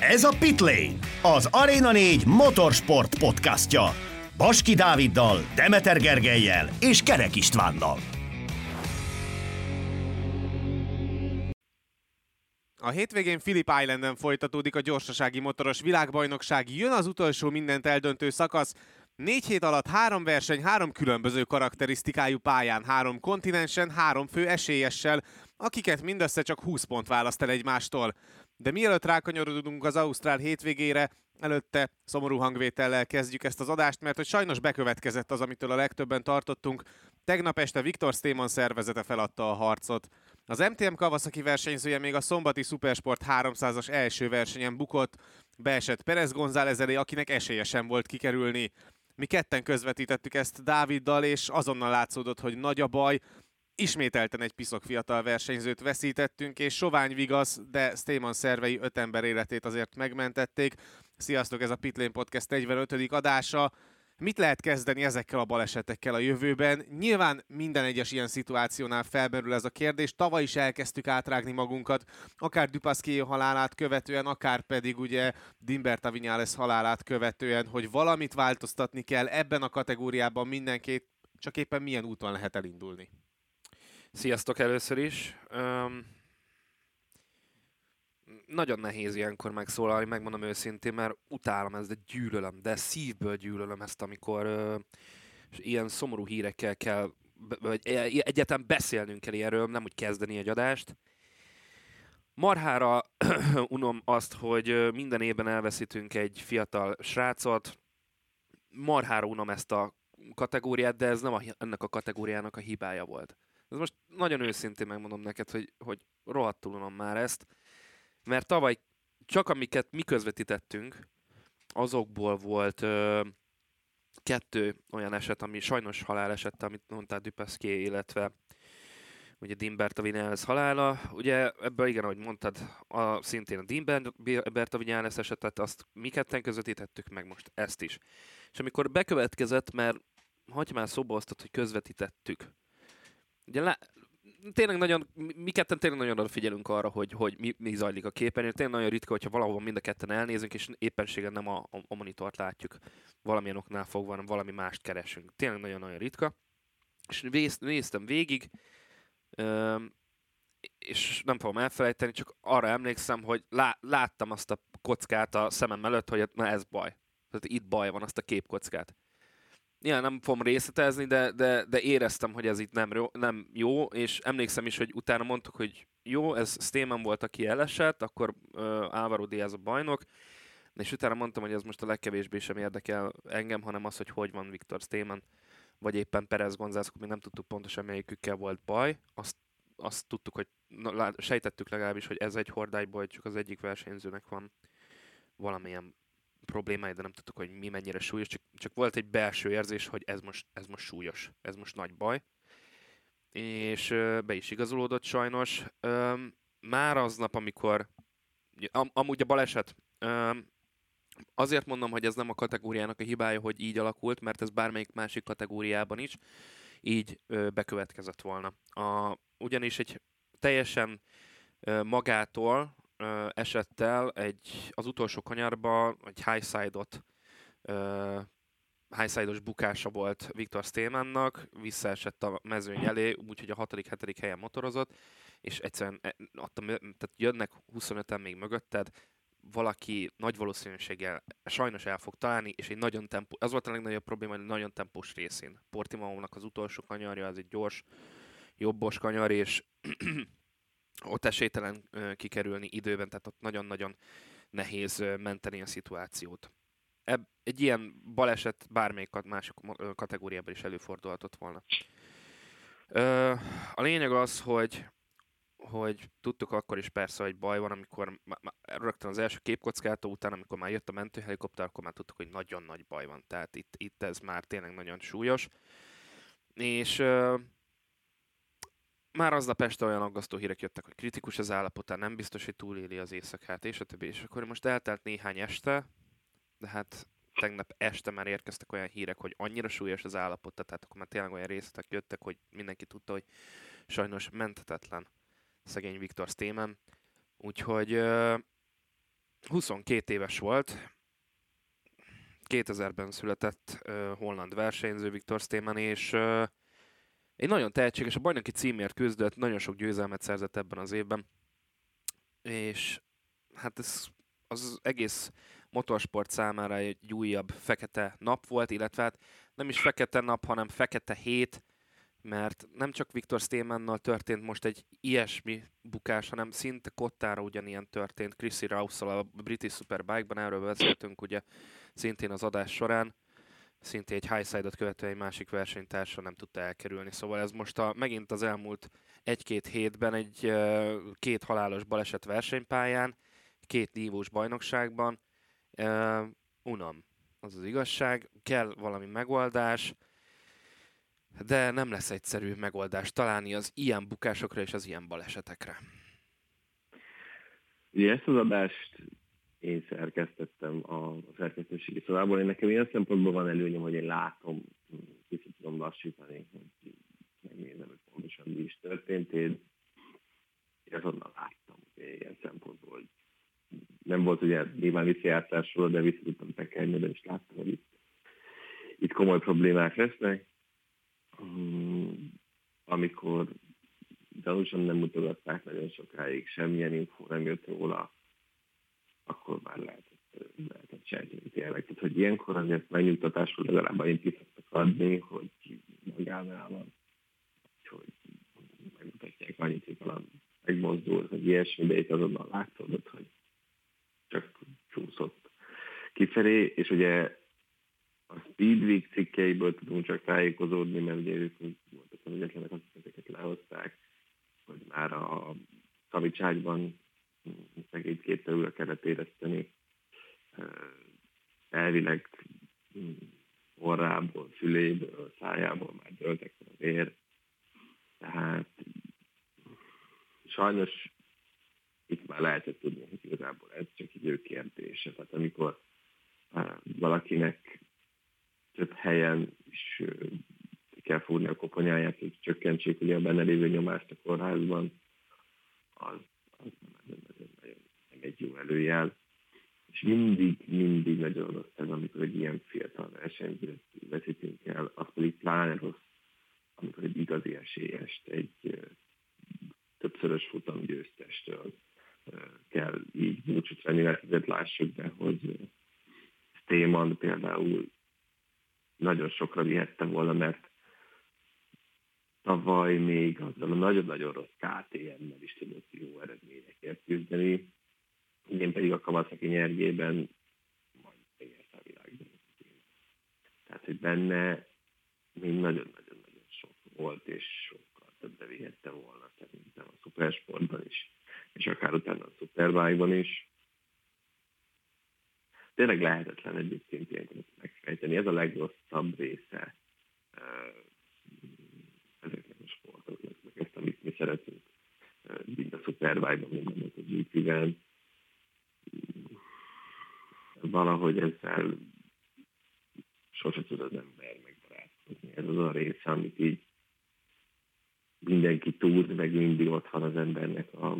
Ez a Pitlane, az Arena 4 motorsport podcastja. Baski Dáviddal, Demeter Gergelyel és Kerek Istvánnal. A hétvégén Phillip Islanden folytatódik a gyorsasági motoros világbajnokság, jön az utolsó mindent eldöntő szakasz, Négy hét alatt három verseny, három különböző karakterisztikájú pályán, három kontinensen, három fő esélyessel, akiket mindössze csak 20 pont választ el egymástól. De mielőtt rákanyarodunk az Ausztrál hétvégére, előtte szomorú hangvétellel kezdjük ezt az adást, mert hogy sajnos bekövetkezett az, amitől a legtöbben tartottunk. Tegnap este Viktor Stéman szervezete feladta a harcot. Az MTM Kawasaki versenyzője még a szombati Supersport 300-as első versenyen bukott, beesett Perez González elé, akinek esélye sem volt kikerülni. Mi ketten közvetítettük ezt Dáviddal, és azonnal látszódott, hogy nagy a baj. Ismételten egy piszok fiatal versenyzőt veszítettünk, és sovány vigasz, de Stéman szervei öt ember életét azért megmentették. Sziasztok, ez a Pitlane Podcast 45. adása. Mit lehet kezdeni ezekkel a balesetekkel a jövőben? Nyilván minden egyes ilyen szituációnál felmerül ez a kérdés. Tavaly is elkezdtük átrágni magunkat, akár Dupaszki halálát követően, akár pedig ugye Dimberta Vinyales halálát követően, hogy valamit változtatni kell ebben a kategóriában mindenkit, csak éppen milyen úton lehet elindulni. Sziasztok először is. Um nagyon nehéz ilyenkor megszólalni, megmondom őszintén, mert utálom ezt, de gyűlölöm, de szívből gyűlölöm ezt, amikor ö, ilyen szomorú hírekkel kell, vagy e, egyáltalán beszélnünk kell erről, nem úgy kezdeni egy adást. Marhára unom azt, hogy minden évben elveszítünk egy fiatal srácot, marhára unom ezt a kategóriát, de ez nem a, ennek a kategóriának a hibája volt. Ez most nagyon őszintén megmondom neked, hogy, hogy rohadtul unom már ezt mert tavaly csak amiket mi közvetítettünk, azokból volt ö, kettő olyan eset, ami sajnos haláleset, amit mondtál Dupeszké, illetve ugye Dimbert a Vinales halála. Ugye ebből igen, ahogy mondtad, a, szintén a Dimbert a Vinales esetet, azt mi ketten közvetítettük meg most ezt is. És amikor bekövetkezett, mert hagyj már szóba osztott, hogy közvetítettük. Ugye lá, tényleg nagyon, mi ketten tényleg nagyon odafigyelünk arra, hogy, hogy mi, mi zajlik a képernyőn. Tényleg nagyon ritka, hogyha valahol mind a ketten elnézünk, és éppenséggel nem a, a, a monitort látjuk valamilyen oknál fogva, hanem valami mást keresünk. Tényleg nagyon-nagyon ritka. És néz, néztem végig, és nem fogom elfelejteni, csak arra emlékszem, hogy lá, láttam azt a kockát a szemem előtt, hogy na ez baj. Tehát itt baj van, azt a képkockát. Ja, nem fogom részletezni, de, de, de éreztem, hogy ez itt nem, nem jó, és emlékszem is, hogy utána mondtuk, hogy jó, ez Stéman volt, aki elesett, akkor Álvaro Diaz a bajnok, és utána mondtam, hogy ez most a legkevésbé sem érdekel engem, hanem az, hogy hogy van Viktor Stéman, vagy éppen Perez González, még nem tudtuk pontosan melyikükkel volt baj. Azt, azt tudtuk, hogy na, sejtettük legalábbis, hogy ez egy hordályból, csak az egyik versenyzőnek van valamilyen problémái, de nem tudtuk, hogy mi mennyire súlyos, csak, csak volt egy belső érzés, hogy ez most, ez most súlyos, ez most nagy baj. És be is igazolódott sajnos. Már aznap, amikor am, amúgy a baleset, azért mondom, hogy ez nem a kategóriának a hibája, hogy így alakult, mert ez bármelyik másik kategóriában is így bekövetkezett volna. A, ugyanis egy teljesen magától esettel egy, az utolsó kanyarba egy high side-ot highside-os bukása volt Viktor Stémannak, visszaesett a mezőny elé, úgyhogy a 6.-7. helyen motorozott, és egyszerűen e, adta, tehát jönnek 25-en még mögötted, valaki nagy valószínűséggel sajnos el fog találni, és egy nagyon tempó, az volt a legnagyobb probléma, hogy nagyon tempós részén. Portimao-nak az utolsó kanyarja, az egy gyors, jobbos kanyar, és ott esélytelen kikerülni időben, tehát ott nagyon-nagyon nehéz menteni a szituációt. Egy ilyen baleset bármelyik másik kategóriában is előfordulhatott volna. A lényeg az, hogy hogy tudtuk akkor is persze, hogy baj van, amikor rögtön az első képkockától után, amikor már jött a mentőhelikopter, akkor már tudtuk, hogy nagyon nagy baj van. Tehát itt, itt ez már tényleg nagyon súlyos. És már aznap este olyan aggasztó hírek jöttek, hogy kritikus az állapota, nem biztos, hogy túléli az éjszakát, és a többi. És akkor most eltelt néhány este, de hát tegnap este már érkeztek olyan hírek, hogy annyira súlyos az állapota, tehát akkor már tényleg olyan részletek jöttek, hogy mindenki tudta, hogy sajnos menthetetlen szegény Viktor Stémen. Úgyhogy 22 éves volt, 2000-ben született holland versenyző Viktor Steeman, és egy nagyon tehetséges, a bajnoki címért küzdött, nagyon sok győzelmet szerzett ebben az évben, és hát ez az egész motorsport számára egy újabb fekete nap volt, illetve hát nem is fekete nap, hanem fekete hét, mert nem csak Viktor Stémannal történt most egy ilyesmi bukás, hanem szinte kottára ugyanilyen történt Chrissy Rouse-szal a British Superbike-ban, erről beszéltünk ugye szintén az adás során, szintén egy highside-ot követő egy másik versenytársa nem tudta elkerülni. Szóval ez most a, megint az elmúlt egy-két hétben egy két halálos baleset versenypályán, két nívós bajnokságban, uh, unam, az az igazság, kell valami megoldás, de nem lesz egyszerű megoldást találni az ilyen bukásokra és az ilyen balesetekre. Ugye ezt az adást én szerkesztettem a szerkesztőségi szobából. Én nekem ilyen szempontból van előnyöm, hogy én látom, kicsit tudom lassítani, hogy megnézem, hogy pontosan mi is történt. Én azonnal láttam, hogy ilyen szempontból, hogy nem volt ugye nyilván visszajártásról, de vissza tudtam tekerni, de is láttam, hogy itt, itt komoly problémák lesznek. Um, amikor gyanúsan nem mutogatták nagyon sokáig, semmilyen info nem jött róla, akkor már lehetett, lehetett sejteni tényleg. Tehát, hogy ilyenkor azért megnyugtatásról legalább annyit ki adni, hogy magánál van, hogy megmutatják annyit, hogy valami megmozdul, hogy ilyesmi, de itt azonnal látszódott, hogy csak csúszott kifelé, és ugye a Speedweek cikkeiből tudunk csak tájékozódni, mert ugye ők voltak az egyetlenek, akik ezeket lehozták, hogy már a Szavicságban segédképre újra kellett érezteni. Elvileg mm, orrából, füléből, szájából már döltek az ér. Tehát sajnos itt már lehetett tudni, hogy igazából ez csak idő kérdése. Tehát amikor valakinek több helyen is kell fúrni a koponyáját, hogy csökkentsék ugye a benne lévő nyomást a kórházban, az, az nem egy jó előjel. És mindig, mindig nagyon rossz ez, amikor egy ilyen fiatal versenyzőt veszítünk el, az pedig pláne rossz, amikor egy igazi esélyest, egy többszörös futam győztestől kell így búcsút venni, mert ezért lássuk be, hogy Stéman például nagyon sokra vihette volna, mert tavaly még azzal a nagyon-nagyon rossz KTM-mel is tudott jó eredményekért küzdeni. Én pedig a Kawasaki nyergében majd megnyerte a világban. Tehát, hogy benne még nagyon-nagyon-nagyon sok volt, és sokkal többre vihette volna szerintem a szupersportban is, és akár utána a szuperbike is. Tényleg lehetetlen egyébként ilyenkor megfejteni. Ez a legrosszabb része ezeknek a sportoknak, meg ezt, amit mi szeretünk, mind a Superbike-ban, mind a GP-ben. Valahogy ezzel sose tud az ember megbarátkozni. Ez az a része, amit így mindenki tud, meg mindig ott van az embernek a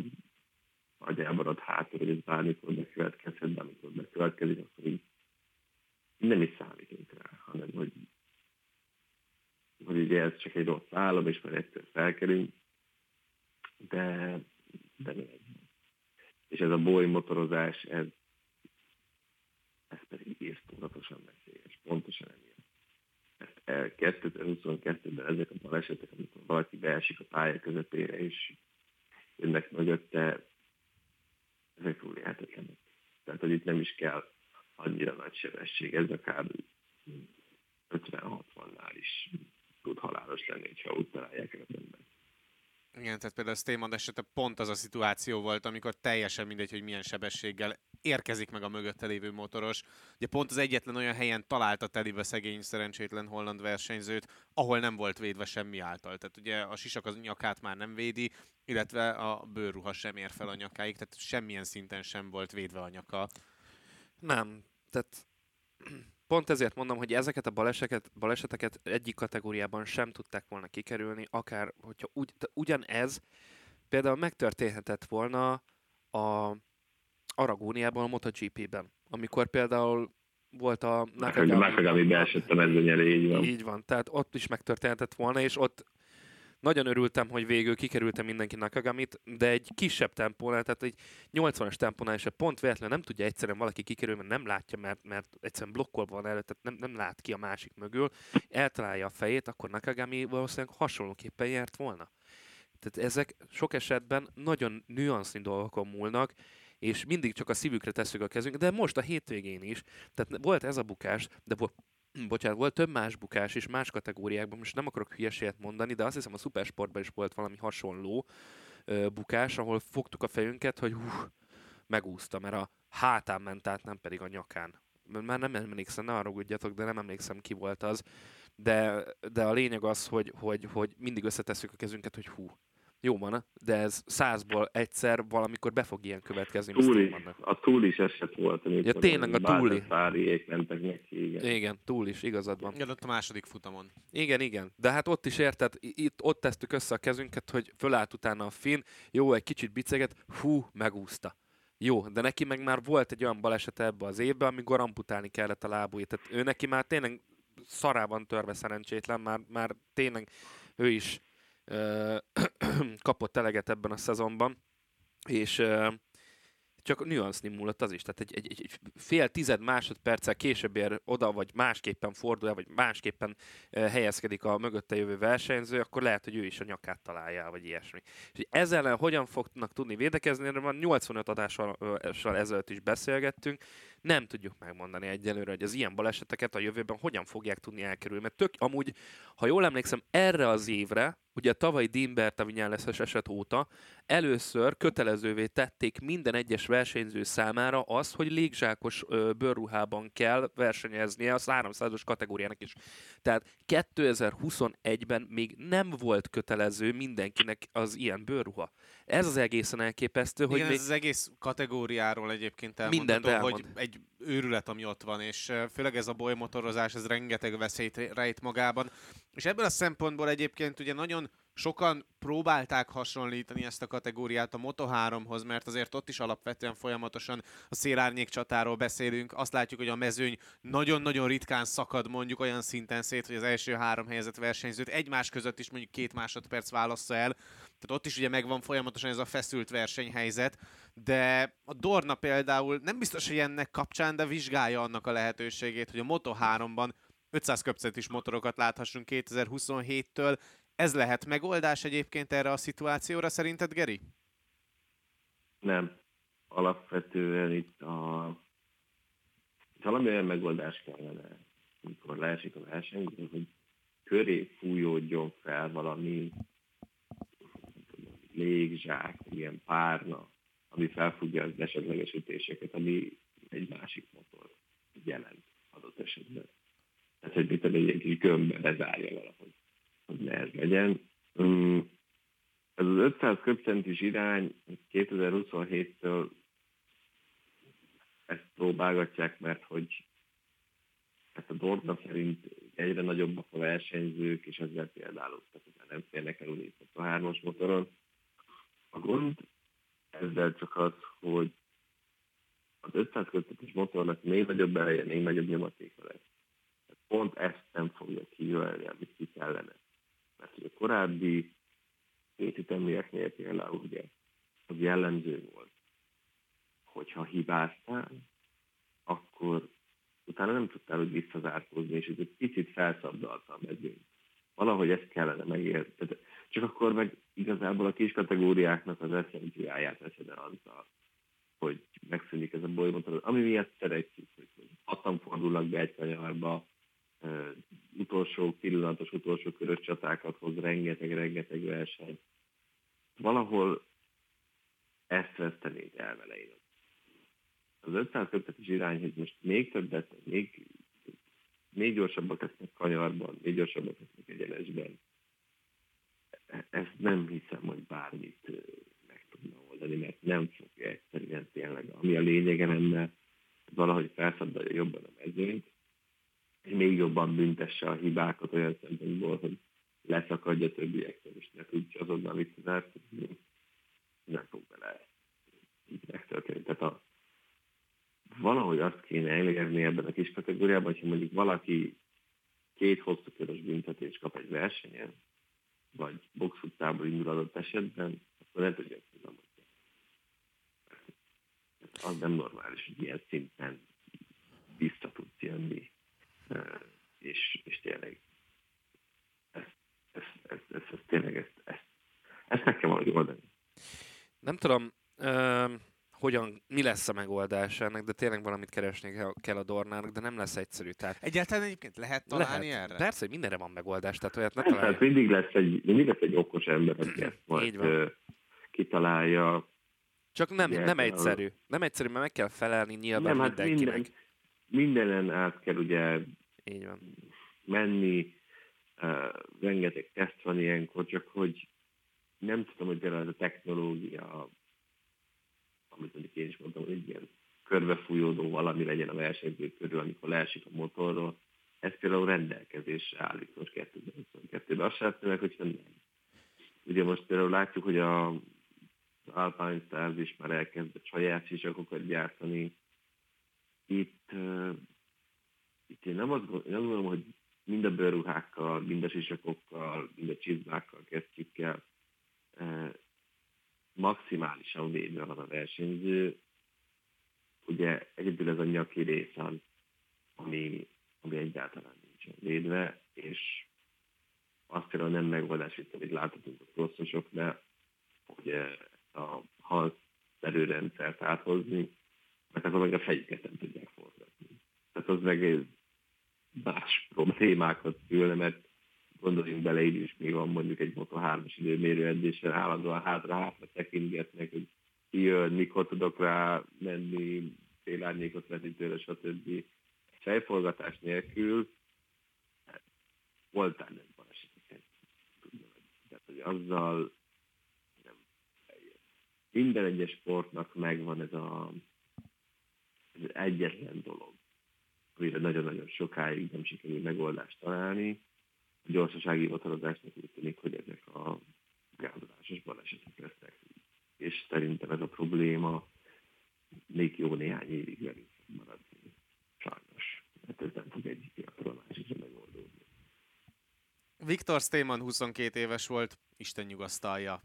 agyában ott hátul, hogy ez bármikor bekövetkezhet, de amikor bekövetkezik, akkor így nem is számítunk rá, hanem hogy hogy ugye ez csak egy rossz állam, és már egyszer felkerünk, de, de nem. És ez a boly motorozás, ez, ez pedig írtózatosan veszélyes, pontosan emiatt. Ezt 2022-ben ezek a balesetek, amikor valaki beesik a pálya közepére, és jönnek mögötte, ezek túl lehetetlenek. Tehát, hogy itt nem is kell annyira nagy sebesség, ez akár 50-60-nál is tud halálos lenni, ha úgy találják el az ember. Igen, tehát például a Stémand esete pont az a szituáció volt, amikor teljesen mindegy, hogy milyen sebességgel érkezik meg a mögötte lévő motoros. Ugye pont az egyetlen olyan helyen találta telibe szegény szerencsétlen holland versenyzőt, ahol nem volt védve semmi által. Tehát ugye a sisak az nyakát már nem védi, illetve a bőrruha sem ér fel a nyakáig, tehát semmilyen szinten sem volt védve a nyaka. Nem, tehát pont ezért mondom, hogy ezeket a baleseteket, baleseteket egyik kategóriában sem tudták volna kikerülni, akár hogyha ugy, ugyanez például megtörténhetett volna a, Aragóniában a MotoGP-ben, amikor például volt a Nakagami. Beesett a mezőnyelé, így van. Így van, tehát ott is megtörténhetett volna, és ott nagyon örültem, hogy végül kikerültem mindenki Nakagamit, de egy kisebb tempónál, tehát egy 80-as tempónál is pont véletlenül nem tudja egyszerűen valaki kikerülni, mert nem látja, mert, mert egyszerűen blokkolva van előtt, tehát nem, nem lát ki a másik mögül, eltalálja a fejét, akkor Nakagami valószínűleg hasonlóképpen járt volna. Tehát ezek sok esetben nagyon nüansznyi dolgokon múlnak, és mindig csak a szívükre tesszük a kezünk, de most a hétvégén is, tehát volt ez a bukás, de volt, bocsánat, volt több más bukás is más kategóriákban, most nem akarok hülyeséget mondani, de azt hiszem a szupersportban is volt valami hasonló ö, bukás, ahol fogtuk a fejünket, hogy hú, megúszta, mert a hátán ment át, nem pedig a nyakán. Már nem emlékszem, ne arra de nem emlékszem ki volt az. De, de a lényeg az, hogy, hogy, hogy mindig összetesszük a kezünket, hogy hú, jó van, de ez százból egyszer valamikor be fog ilyen következni. Túli, a túl is eset volt. Ja, tényleg a túli. mentek neki, igen. Igen, túl is, igazad van. Igen, ott a második futamon. Igen, igen. De hát ott is érted, itt ott tesztük össze a kezünket, hogy fölállt utána a fin, jó, egy kicsit biceget, hú, megúszta. Jó, de neki meg már volt egy olyan baleset ebbe az évben, amikor amputálni kellett a lábúját. Tehát ő neki már tényleg szarában törve szerencsétlen, már, már tényleg ő is kapott eleget ebben a szezonban, és csak nüansznyi múlott az is. Tehát egy, egy, egy fél tized másodperccel később ér oda, vagy másképpen fordul el, vagy másképpen helyezkedik a mögötte jövő versenyző, akkor lehet, hogy ő is a nyakát találja, vagy ilyesmi. És ezzel ellen hogyan fognak tudni védekezni, erről van 85 adással ezelőtt is beszélgettünk, nem tudjuk megmondani egyelőre, hogy az ilyen baleseteket a jövőben hogyan fogják tudni elkerülni. Mert tök, amúgy, ha jól emlékszem, erre az évre, ugye a tavalyi Dean Bertavinyáleszes eset óta először kötelezővé tették minden egyes versenyző számára az, hogy légzsákos bőrruhában kell versenyeznie a 300-os kategóriának is. Tehát 2021-ben még nem volt kötelező mindenkinek az ilyen bőrruha. Ez az egészen elképesztő, Igen, hogy ez még... az egész kategóriáról egyébként elmondható, elmond. hogy egy őrület, ami ott van, és főleg ez a bolymotorozás, ez rengeteg veszélyt rejt magában. És ebből a szempontból egyébként ugye nagyon sokan próbálták hasonlítani ezt a kategóriát a Moto3-hoz, mert azért ott is alapvetően folyamatosan a szélárnyék csatáról beszélünk. Azt látjuk, hogy a mezőny nagyon-nagyon ritkán szakad mondjuk olyan szinten szét, hogy az első három helyezett versenyzőt egymás között is mondjuk két másodperc válassza el. Tehát ott is ugye megvan folyamatosan ez a feszült versenyhelyzet, de a Dorna például nem biztos, hogy ennek kapcsán, de vizsgálja annak a lehetőségét, hogy a Moto3-ban 500 köpcetis motorokat láthassunk 2027-től, ez lehet megoldás egyébként erre a szituációra szerinted, Geri? Nem. Alapvetően itt a itt valami olyan megoldás kellene, amikor leesik a verseny, hogy köré fújódjon fel valami légzsák, ilyen párna, ami felfújja az esetleges ütéseket, ami egy másik motor jelent adott esetben. Tehát, hogy mit egy, egy gömbbe bezárja valahogy hogy ne ez legyen. Um, ez az 500 köbcentis irány 2027-től ezt próbálgatják, mert hogy ezt a Dorna szerint egyre nagyobbak a versenyzők, és ezzel például tehát nem férnek el a hármas motoron. A gond ezzel csak az, hogy az 500 köbcentis motornak még nagyobb ereje, még nagyobb nyomatéka lesz. Pont ezt nem fogja kijövelni, amit ki kellene. Mert a korábbi kétüteműeknél például ugye az jellemző volt, hogyha hibáztál, akkor utána nem tudtál hogy visszazárkózni, és ez egy picit felszabdalta a mezőn. Valahogy ezt kellene megérteni. Csak akkor meg igazából a kis kategóriáknak az eszenciáját veszed el azzal, hogy megszűnik ez a bolymotor, ami miatt szeretjük, hogy hatan fordulnak be egy kanyarba, utolsó pillanatos, utolsó körös csatákat hoz, rengeteg-rengeteg verseny. Valahol ezt vesztenék el vele. Az 500 köptetes irány, hogy most még többet, még, még gyorsabbak lesznek kanyarban, még gyorsabbak lesznek egyenesben. Ezt nem hiszem, hogy bármit meg tudna oldani, mert nem fogja egyszerűen tényleg, ami a lényege lenne, valahogy felszabdalja jobban a mezőnyt, még jobban büntesse a hibákat olyan szempontból, hogy leszakadja többiektől, és ne tudja azonnal visszazárkozni, nem fog bele. Megtörténni. Tehát a, valahogy azt kéne elérni ebben a kis kategóriában, hogyha mondjuk valaki két hosszú körös büntetést kap egy versenyen, vagy boxuttából indul adott esetben, akkor nem tudja tudom, hogy az nem normális, hogy ilyen szinten vissza tudsz jönni, és, és tényleg ezt, ezt, ezt, ezt, ezt, tényleg ezt, ezt, ezt meg kell valahogy oldani. Nem tudom, hogyan, mi lesz a megoldás ennek, de tényleg valamit keresni kell a Dornának, de nem lesz egyszerű. Tehát Egyáltalán egyébként lehet találni lehet. erre? Persze, hogy mindenre van megoldás, tehát olyat ne találja. Hát mindig lesz egy, mindig lesz egy okos ember, aki ezt majd van. kitalálja. Csak nem, nem egyszerű. Nem egyszerű, mert meg kell felelni nyilván nem, hát mindenkinek. Minden, mindenen át kell ugye Így van. menni, uh, rengeteg teszt van ilyenkor, csak hogy nem tudom, hogy például ez a technológia amit mondjuk én is mondtam, hogy egy ilyen körbefújódó valami legyen a versenyző körül, amikor leesik a motorról. Ez például rendelkezésre állít most 2022-ben. Azt sem meg, hogyha nem. Ugye most például látjuk, hogy a, Alpine Stars is már elkezdett saját sisakokat gyártani. Itt, itt én nem azt gondolom, hogy mind a bőrruhákkal, mind a sisakokkal, mind a csizmákkal kezdjük el maximálisan védve van a versenyző. Ugye egyedül ez a nyaki rész az, ami, ami egyáltalán nincsen védve, és azt például nem megoldás itt, amit láthatunk a crosszosoknál, hogy a hals erőrendszert áthozni, mert akkor meg a fejüket nem tudják forgatni. Tehát az meg más problémákat szülne, mert gondoljunk bele, így is még van mondjuk egy Moto3-as időmérő edzésen állandóan hátra-hátra tekintgetnek, hogy ki jön, mikor tudok rá menni, félárnyékot venni tőle, stb. Fejforgatás nélkül voltál nem baleseteket. Tehát, hogy azzal nem minden egyes sportnak megvan ez a egyetlen dolog, amire nagyon-nagyon sokáig nem sikerül megoldást találni, gyorsasági hivatalozásnak úgy tűnik, hogy ezek a gázolásos balesetek lesznek. És szerintem ez a probléma még jó néhány évig velünk maradni. Sajnos. Hát ez nem fog egyik a másikra megoldódni. Viktor Stéman 22 éves volt, Isten nyugasztalja.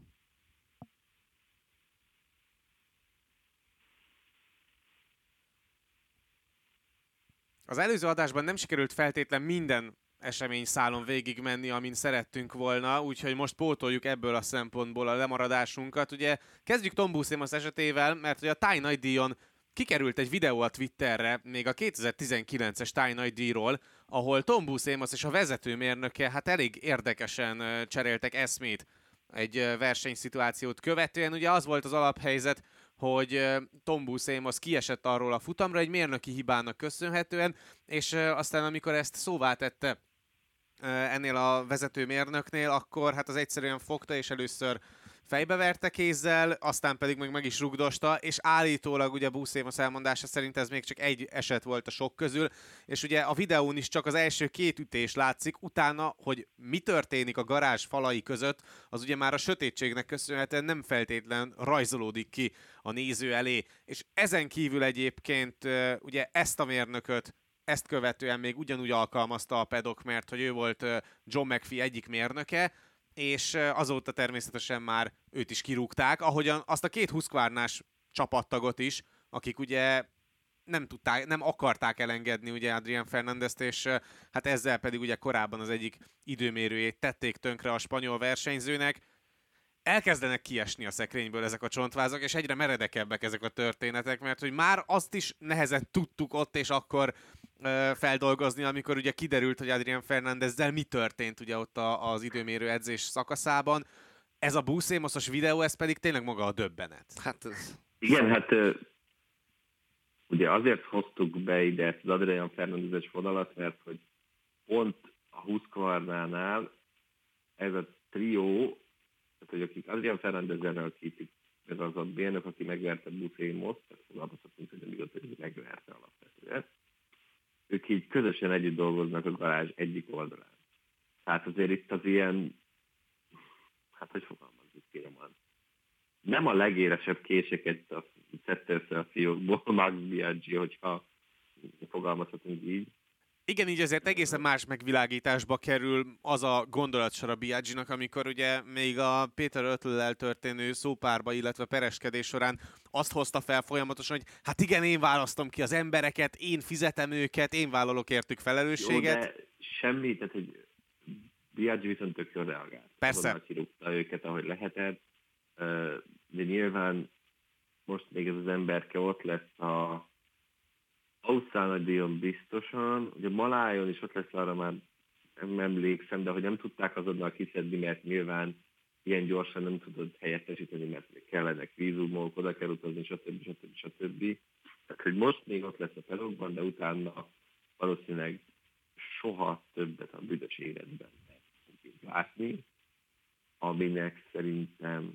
Az előző adásban nem sikerült feltétlen minden esemény szálon végig menni, amin szerettünk volna, úgyhogy most pótoljuk ebből a szempontból a lemaradásunkat. Ugye kezdjük Tom Buscemos esetével, mert ugye a Táj Nagy díjon kikerült egy videó a Twitterre, még a 2019-es Táj Nagy díjról, ahol Tom Buscemos és a vezetőmérnöke hát elég érdekesen cseréltek eszmét egy versenyszituációt követően. Ugye az volt az alaphelyzet, hogy Tom Buscemos kiesett arról a futamra egy mérnöki hibának köszönhetően, és aztán amikor ezt szóvá tette ennél a vezetőmérnöknél, akkor hát az egyszerűen fogta, és először fejbeverte kézzel, aztán pedig meg meg is rugdosta, és állítólag ugye Buszémos elmondása szerint ez még csak egy eset volt a sok közül, és ugye a videón is csak az első két ütés látszik, utána, hogy mi történik a garázs falai között, az ugye már a sötétségnek köszönhetően nem feltétlen rajzolódik ki a néző elé, és ezen kívül egyébként ugye ezt a mérnököt ezt követően még ugyanúgy alkalmazta a pedok, mert hogy ő volt John McPhee egyik mérnöke, és azóta természetesen már őt is kirúgták, ahogyan azt a két Husqvarnás csapattagot is, akik ugye nem tudták, nem akarták elengedni ugye Adrian Fernandezt, és hát ezzel pedig ugye korábban az egyik időmérőjét tették tönkre a spanyol versenyzőnek. Elkezdenek kiesni a szekrényből ezek a csontvázak, és egyre meredekebbek ezek a történetek, mert hogy már azt is nehezen tudtuk ott, és akkor feldolgozni, amikor ugye kiderült, hogy Adrian Fernandezzel mi történt ugye ott a, az időmérő edzés szakaszában. Ez a buszémoszos videó, ez pedig tényleg maga a döbbenet. Hát ez... Igen, hát ugye azért hoztuk be ide ezt az Adrian Fernandezes vonalat, mert hogy pont a Husqvarnánál ez a trió, tehát hogy akik Adrian Fernandezzel, akik ez az a bérnök, aki megverte Buszémoszt, tehát fogalmazhatunk, hogy amióta megverte alapvetően, ők így közösen együtt dolgoznak a garázs egyik oldalán. Tehát azért itt az ilyen, hát hogy fogalmazzuk kérem, nem a legéresebb késeket szedte össze a fiókból Max Biaggi, hogyha fogalmazhatunk így. Igen, így azért egészen más megvilágításba kerül az a gondolatsor a Biaggi-nak, amikor ugye még a Péter Ötlel történő szópárba, illetve pereskedés során azt hozta fel folyamatosan, hogy hát igen, én választom ki az embereket, én fizetem őket, én vállalok értük felelősséget. Jó, de semmi, tehát hogy Biaggi viszont tök jól reagált. Persze. Azonnal kirúgta őket, ahogy lehetett, de nyilván most még ez az emberke ott lesz a Ausztrál díjon biztosan, ugye Malájon is ott lesz arra már nem emlékszem, de hogy nem tudták azonnal kiszedni, mert nyilván ilyen gyorsan nem tudod helyettesíteni, mert kellenek vízumok, oda kell utazni, stb. stb. stb. Tehát, hogy most még ott lesz a pelokban, de utána valószínűleg soha többet a büdös életben fogjuk látni, aminek szerintem,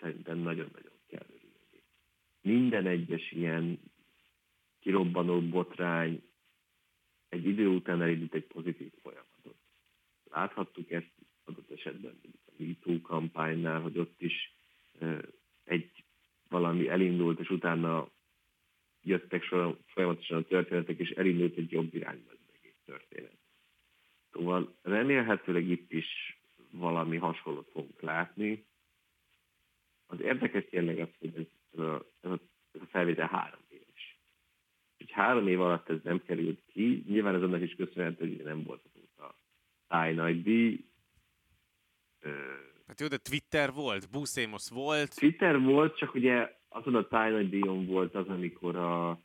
szerintem nagyon-nagyon kell örülni. Minden egyes ilyen kirobbanó botrány egy idő után elindít egy pozitív folyamatot. Láthattuk ezt adott esetben a MeToo kampánynál, hogy ott is egy valami elindult, és utána jöttek sor, folyamatosan a történetek, és elindult egy jobb irányba az egész történet. Szóval remélhetőleg itt is valami hasonlót fogunk látni. Az érdekes tényleg az, hogy ez, a, ez, a, felvétel három három év alatt ez nem került ki. Nyilván ez annak is köszönhető, hogy nem volt a táj nagy díj. Hát jó, de Twitter volt, Buszémosz volt. Twitter volt, csak ugye azon a táj nagy díjon volt az, amikor a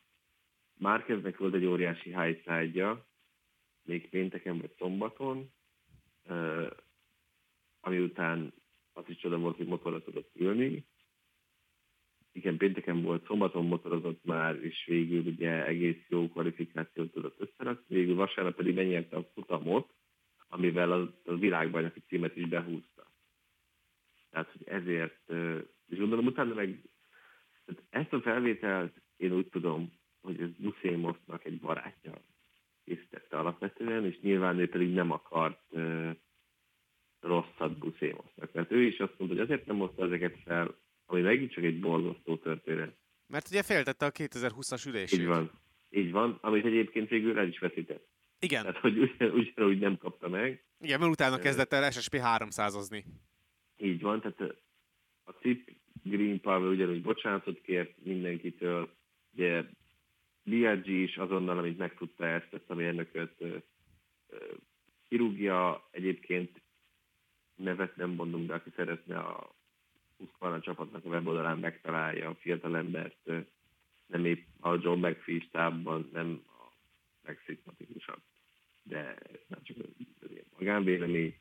Márkeznek volt egy óriási high még pénteken vagy szombaton, ami után az is csoda volt, hogy motorra tudott ülni, igen, pénteken volt, szombaton motorozott már, és végül ugye egész jó kvalifikációt tudott összerakni, végül vasárnap pedig benyerte a futamot, amivel a, a világbajnoki címet is behúzta. Tehát, hogy ezért, és gondolom utána meg ezt a felvételt én úgy tudom, hogy ez Buszémosznak egy barátja készítette alapvetően, és nyilván ő pedig nem akart rosszat Buszémosznak. Mert ő is azt mondta, hogy azért nem hozta ezeket fel, ami megint csak egy borzasztó történet. Mert ugye féltette a 2020-as ülését. Így van. Így van, amit egyébként végül el is veszített. Igen. Tehát, hogy ugyan, ugyanúgy nem kapta meg. Igen, mert utána kezdett el SSP 300-ozni. Így van, tehát a CIP Green Power ugyanúgy bocsánatot kért mindenkitől, ugye BRG is azonnal, amit megtudta ezt, ezt a mérnököt, kirúgja, egyébként nevet nem mondunk, de aki szeretne a Husqvarna csapatnak a weboldalán megtalálja a fiatalembert, nem épp a John McPhee stábban, nem a legszimpatikusabb, de ez nem csak egy magánvélemény.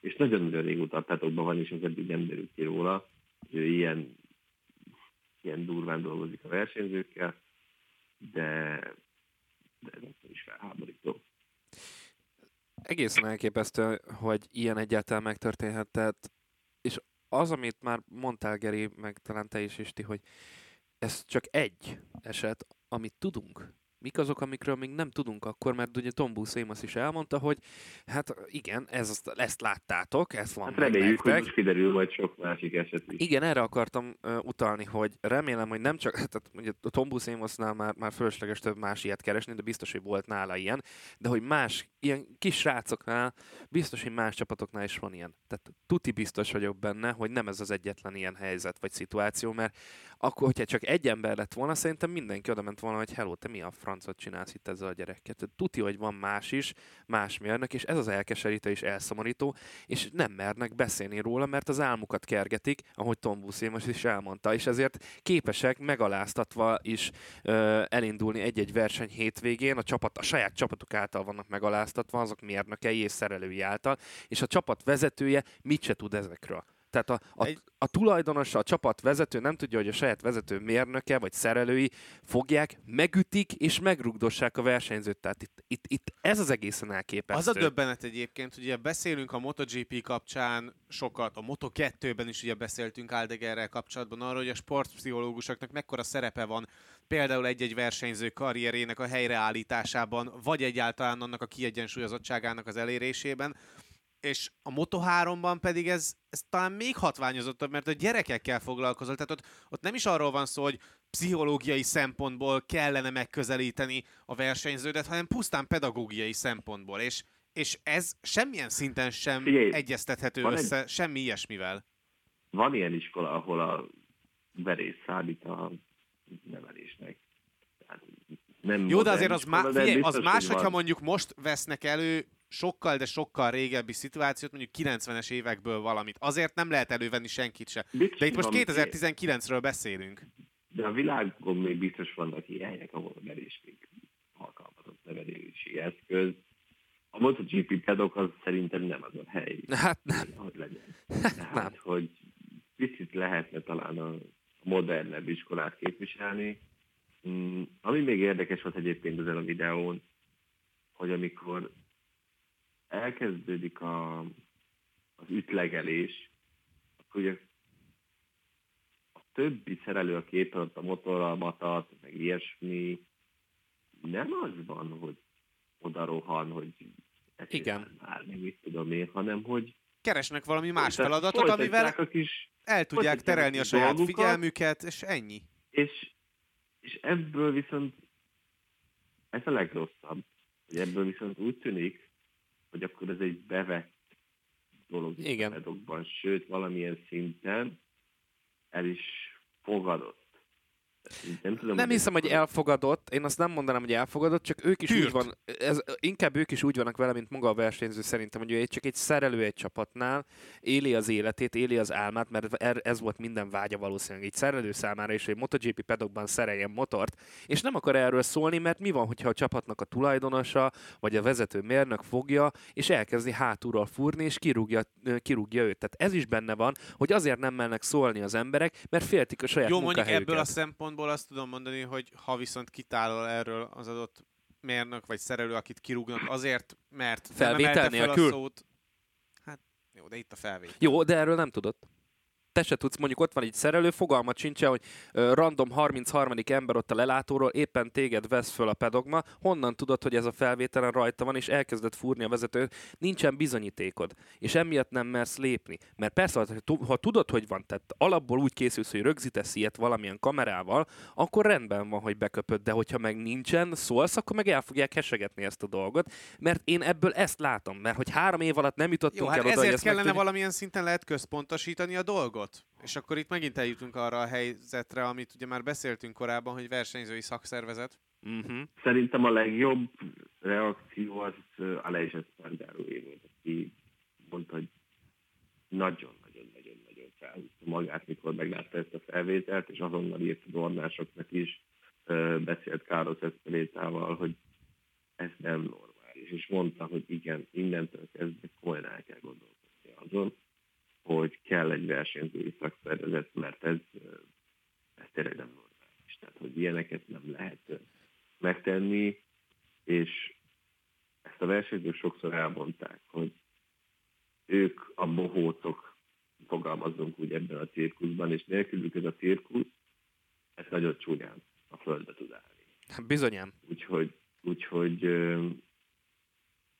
És nagyon-nagyon régóta tetokban van, és az eddig nem derült ki róla, hogy ő ilyen, ilyen durván dolgozik a versenyzőkkel, de ez is felháborító egészen elképesztő, hogy ilyen egyáltalán megtörténhet. Tehát, és az, amit már mondtál, Geri, meg talán te is, Isti, hogy ez csak egy eset, amit tudunk mik azok, amikről még nem tudunk akkor, mert ugye Tom Buscemos is elmondta, hogy hát igen, ez, ezt láttátok, ez van hát reméljük, hogy most kiderül majd sok másik eset is. Igen, erre akartam uh, utalni, hogy remélem, hogy nem csak, tehát ugye a Tom Buscemosnál már, már fölösleges több más ilyet keresni, de biztos, hogy volt nála ilyen, de hogy más, ilyen kis srácoknál, biztos, hogy más csapatoknál is van ilyen. Tehát tuti biztos vagyok benne, hogy nem ez az egyetlen ilyen helyzet vagy szituáció, mert akkor, hogyha csak egy ember lett volna, szerintem mindenki oda ment volna, hogy hello, te mi a francot csinálsz itt ezzel a gyerekkel? Tuti, hogy van más is, más mérnök, és ez az elkeserítő és elszomorító, és nem mernek beszélni róla, mert az álmukat kergetik, ahogy Tom Buszé most is elmondta, és ezért képesek megaláztatva is ö, elindulni egy-egy verseny hétvégén, a, csapat, a saját csapatok által vannak megaláztatva, azok mérnökei és szerelői által, és a csapat vezetője mit se tud ezekről. Tehát a, a, Egy... a tulajdonos, a csapat vezető nem tudja, hogy a saját vezető mérnöke vagy szerelői fogják, megütik és megrugdossák a versenyzőt. Tehát itt, itt, itt ez az egészen elképesztő. Az a döbbenet egyébként, ugye beszélünk a MotoGP kapcsán sokat, a Moto2-ben is ugye beszéltünk Aldegerrel kapcsolatban arról, hogy a sportpszichológusoknak mekkora szerepe van például egy-egy versenyző karrierének a helyreállításában, vagy egyáltalán annak a kiegyensúlyozottságának az elérésében és a Moto3-ban pedig ez, ez talán még hatványozottabb, mert a gyerekekkel foglalkozol, tehát ott, ott nem is arról van szó, hogy pszichológiai szempontból kellene megközelíteni a versenyződet, hanem pusztán pedagógiai szempontból, és, és ez semmilyen szinten sem Figyelj, egyeztethető van egy- össze, semmi ilyesmivel. Van ilyen iskola, ahol a verés számít a nevelésnek. Tehát nem Jó, de azért az, má, figyelj, az más, hogy hogyha mondjuk most vesznek elő sokkal, de sokkal régebbi szituációt, mondjuk 90-es évekből valamit. Azért nem lehet elővenni senkit se. Biztos, De itt most van, 2019-ről beszélünk. De a világon még biztos vannak ilyen helyek, ahol a verés még alkalmazott nevelési eszköz. A MotoGP pedok az szerintem nem az a hely, Hát nem. hogy legyen. Nem. Tehát, hogy picit lehetne talán a modernebb iskolát képviselni. Mm, Ami még érdekes volt egyébként ezen a videón, hogy amikor elkezdődik a, az ütlegelés, akkor ugye a többi szerelő, aki éppen ott a motorral matat, meg ilyesmi, nem az van, hogy oda rohan, hogy Igen. Már, meg mit tudom én, hanem hogy Keresnek valami más feladatot, amivel a kis el tudják terelni a a saját dolgukat. figyelmüket, és ennyi. És, és ebből viszont ez a legrosszabb, hogy ebből viszont úgy tűnik, hogy akkor ez egy bevett dolog a Igen. pedokban, sőt valamilyen szinten el is fogadott. Nem, tudom, Nem hiszem, hogy elfogadott, én azt nem mondanám, hogy elfogadott, csak ők is Tűrt. úgy van, ez, inkább ők is úgy vannak vele, mint maga a versenyző szerintem, hogy ő egy- csak egy szerelő egy csapatnál, éli az életét, éli az álmát, mert er- ez volt minden vágya valószínűleg egy szerelő számára is, hogy MotoGP pedokban szereljen motort, és nem akar erről szólni, mert mi van, hogyha a csapatnak a tulajdonosa, vagy a vezető mérnök fogja, és elkezdi hátulról fúrni, és kirúgja, kirúgja őt. Tehát ez is benne van, hogy azért nem mennek szólni az emberek, mert féltik a saját Jó, mondjuk ebből a szempontból azt tudom mondani, hogy ha viszont kitálol erről az adott mérnök vagy szerelő, akit kirúgnak azért, mert nem Felvétel emelte fel a szót. Hát jó, de itt a felvétel. Jó, de erről nem tudod. Te se tudsz, mondjuk ott van egy szerelő, fogalmat sincs, hogy random 33. ember ott a lelátóról éppen téged vesz föl a pedogma, honnan tudod, hogy ez a felvételen rajta van, és elkezdett fúrni a vezetőt, nincsen bizonyítékod, és emiatt nem mersz lépni. Mert persze, ha, tu- ha tudod, hogy van, tehát alapból úgy készülsz, hogy rögzítesz ilyet valamilyen kamerával, akkor rendben van, hogy beköpöd, de hogyha meg nincsen, szólsz, akkor meg el fogják hesegetni ezt a dolgot, mert én ebből ezt látom, mert hogy három év alatt nem jutottunk Jó, hát el oda, hogy ezért ezt kellene megtudjuk. valamilyen szinten lehet központosítani a dolgot. És akkor itt megint eljutunk arra a helyzetre, amit ugye már beszéltünk korábban, hogy versenyzői szakszervezet. Uh-huh. Szerintem a legjobb reakció az Aleix Espargaróé volt, aki mondta, hogy nagyon-nagyon-nagyon-nagyon felhúzta magát, mikor meglátta ezt a felvételt, és azonnal írt a dornásoknak is, beszélt Carlos Espelétával, hogy ez nem normális, és mondta, hogy igen, innentől kezdve komolyan el kell gondolkodni azon, hogy kell egy versenyzői szakszervezet, mert ez, ez tényleg nem normális. Tehát, hogy ilyeneket nem lehet megtenni, és ezt a versenyzők sokszor elmondták, hogy ők a bohócok, fogalmazunk úgy ebben a cirkuszban, és nélkülük ez a cirkusz, ez nagyon csúnyán a földbe tud állni. Bizonyám. Úgyhogy, úgyhogy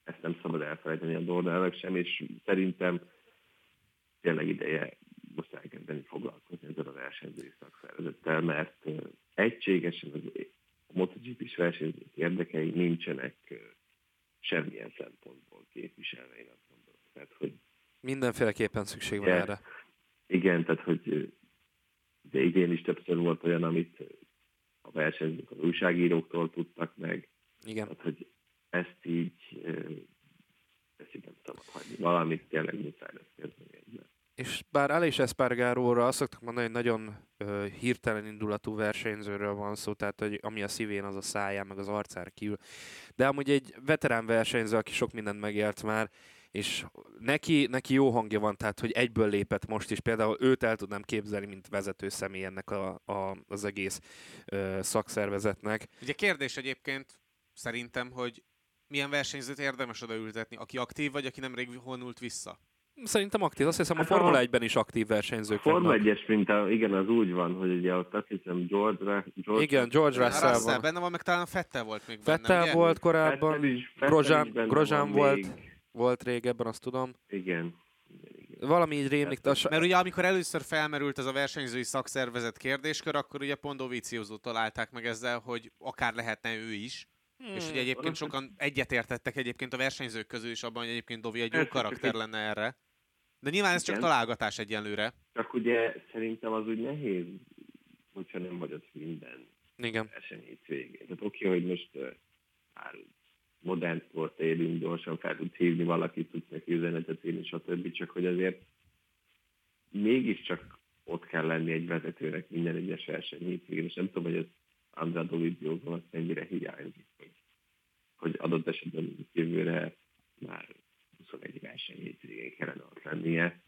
ezt nem szabad elfelejteni a Dornának sem, és szerintem tényleg ideje most elkezdeni foglalkozni ezzel a versenyzői szakszervezettel, mert egységesen az a MotoGP-s versenyzők érdekei nincsenek semmilyen szempontból képviselve, én azt mondom. Tehát, hogy Mindenféleképpen szükség van Igen. erre. igen, tehát, hogy de idén is többször volt olyan, amit a versenyzők az újságíróktól tudtak meg, Igen. tehát, hogy ezt így, ezt így nem szabad hagyni. Valamit tényleg muszáj lesz kezdeni ezzel. És bár Aleix Espargaróra azt szoktak mondani, hogy nagyon ö, hirtelen indulatú versenyzőről van szó, tehát hogy ami a szívén, az a száján, meg az arcára kívül. De amúgy egy veterán versenyző, aki sok mindent megélt már, és neki, neki jó hangja van, tehát hogy egyből lépett most is. Például őt el tudnám képzelni, mint vezető személy ennek a, a, az egész ö, szakszervezetnek. Ugye kérdés egyébként szerintem, hogy milyen versenyzőt érdemes odaültetni, aki aktív, vagy aki nemrég honult vissza. Szerintem aktív, azt hiszem a Hát a- Formula 1-ben is aktív A versenyzők Forma vannak. 1-es minta, igen, az úgy van, hogy ugye ott azt hiszem George, George Igen, George Russell Russell van. benne van, meg talán Fettel volt még benne, Fettel ugye? volt korábban, is, Grosjean- is van volt. még. volt régebben, azt tudom. Igen. Valami így rémlik. de a- Mert ugye amikor először felmerült ez a versenyzői szakszervezet kérdéskör, akkor ugye pont Dovizioso találták meg ezzel, hogy akár lehetne ő is. Hmm. És ugye egyébként sokan egyetértettek egyébként a versenyzők közül is abban, hogy egyébként Dovi egy jó karakter lenne erre. De nyilván ez csak Igen. találgatás egyenlőre. Csak ugye szerintem az úgy nehéz, hogyha nem vagy ott minden Igen. verseny hétvégén. Tehát oké, hogy most uh, már modern sport élünk, gyorsan fel tudsz hívni valakit, tudsz neki üzenetet írni, stb. Csak hogy azért mégiscsak ott kell lenni egy vezetőnek minden egyes verseny hétvégén, és nem tudom, hogy ez Andrá Dovizioson azt mennyire hiányzik, hogy, hogy adott esetben jövőre már 21 verseny hétvégén kellene ott lennie,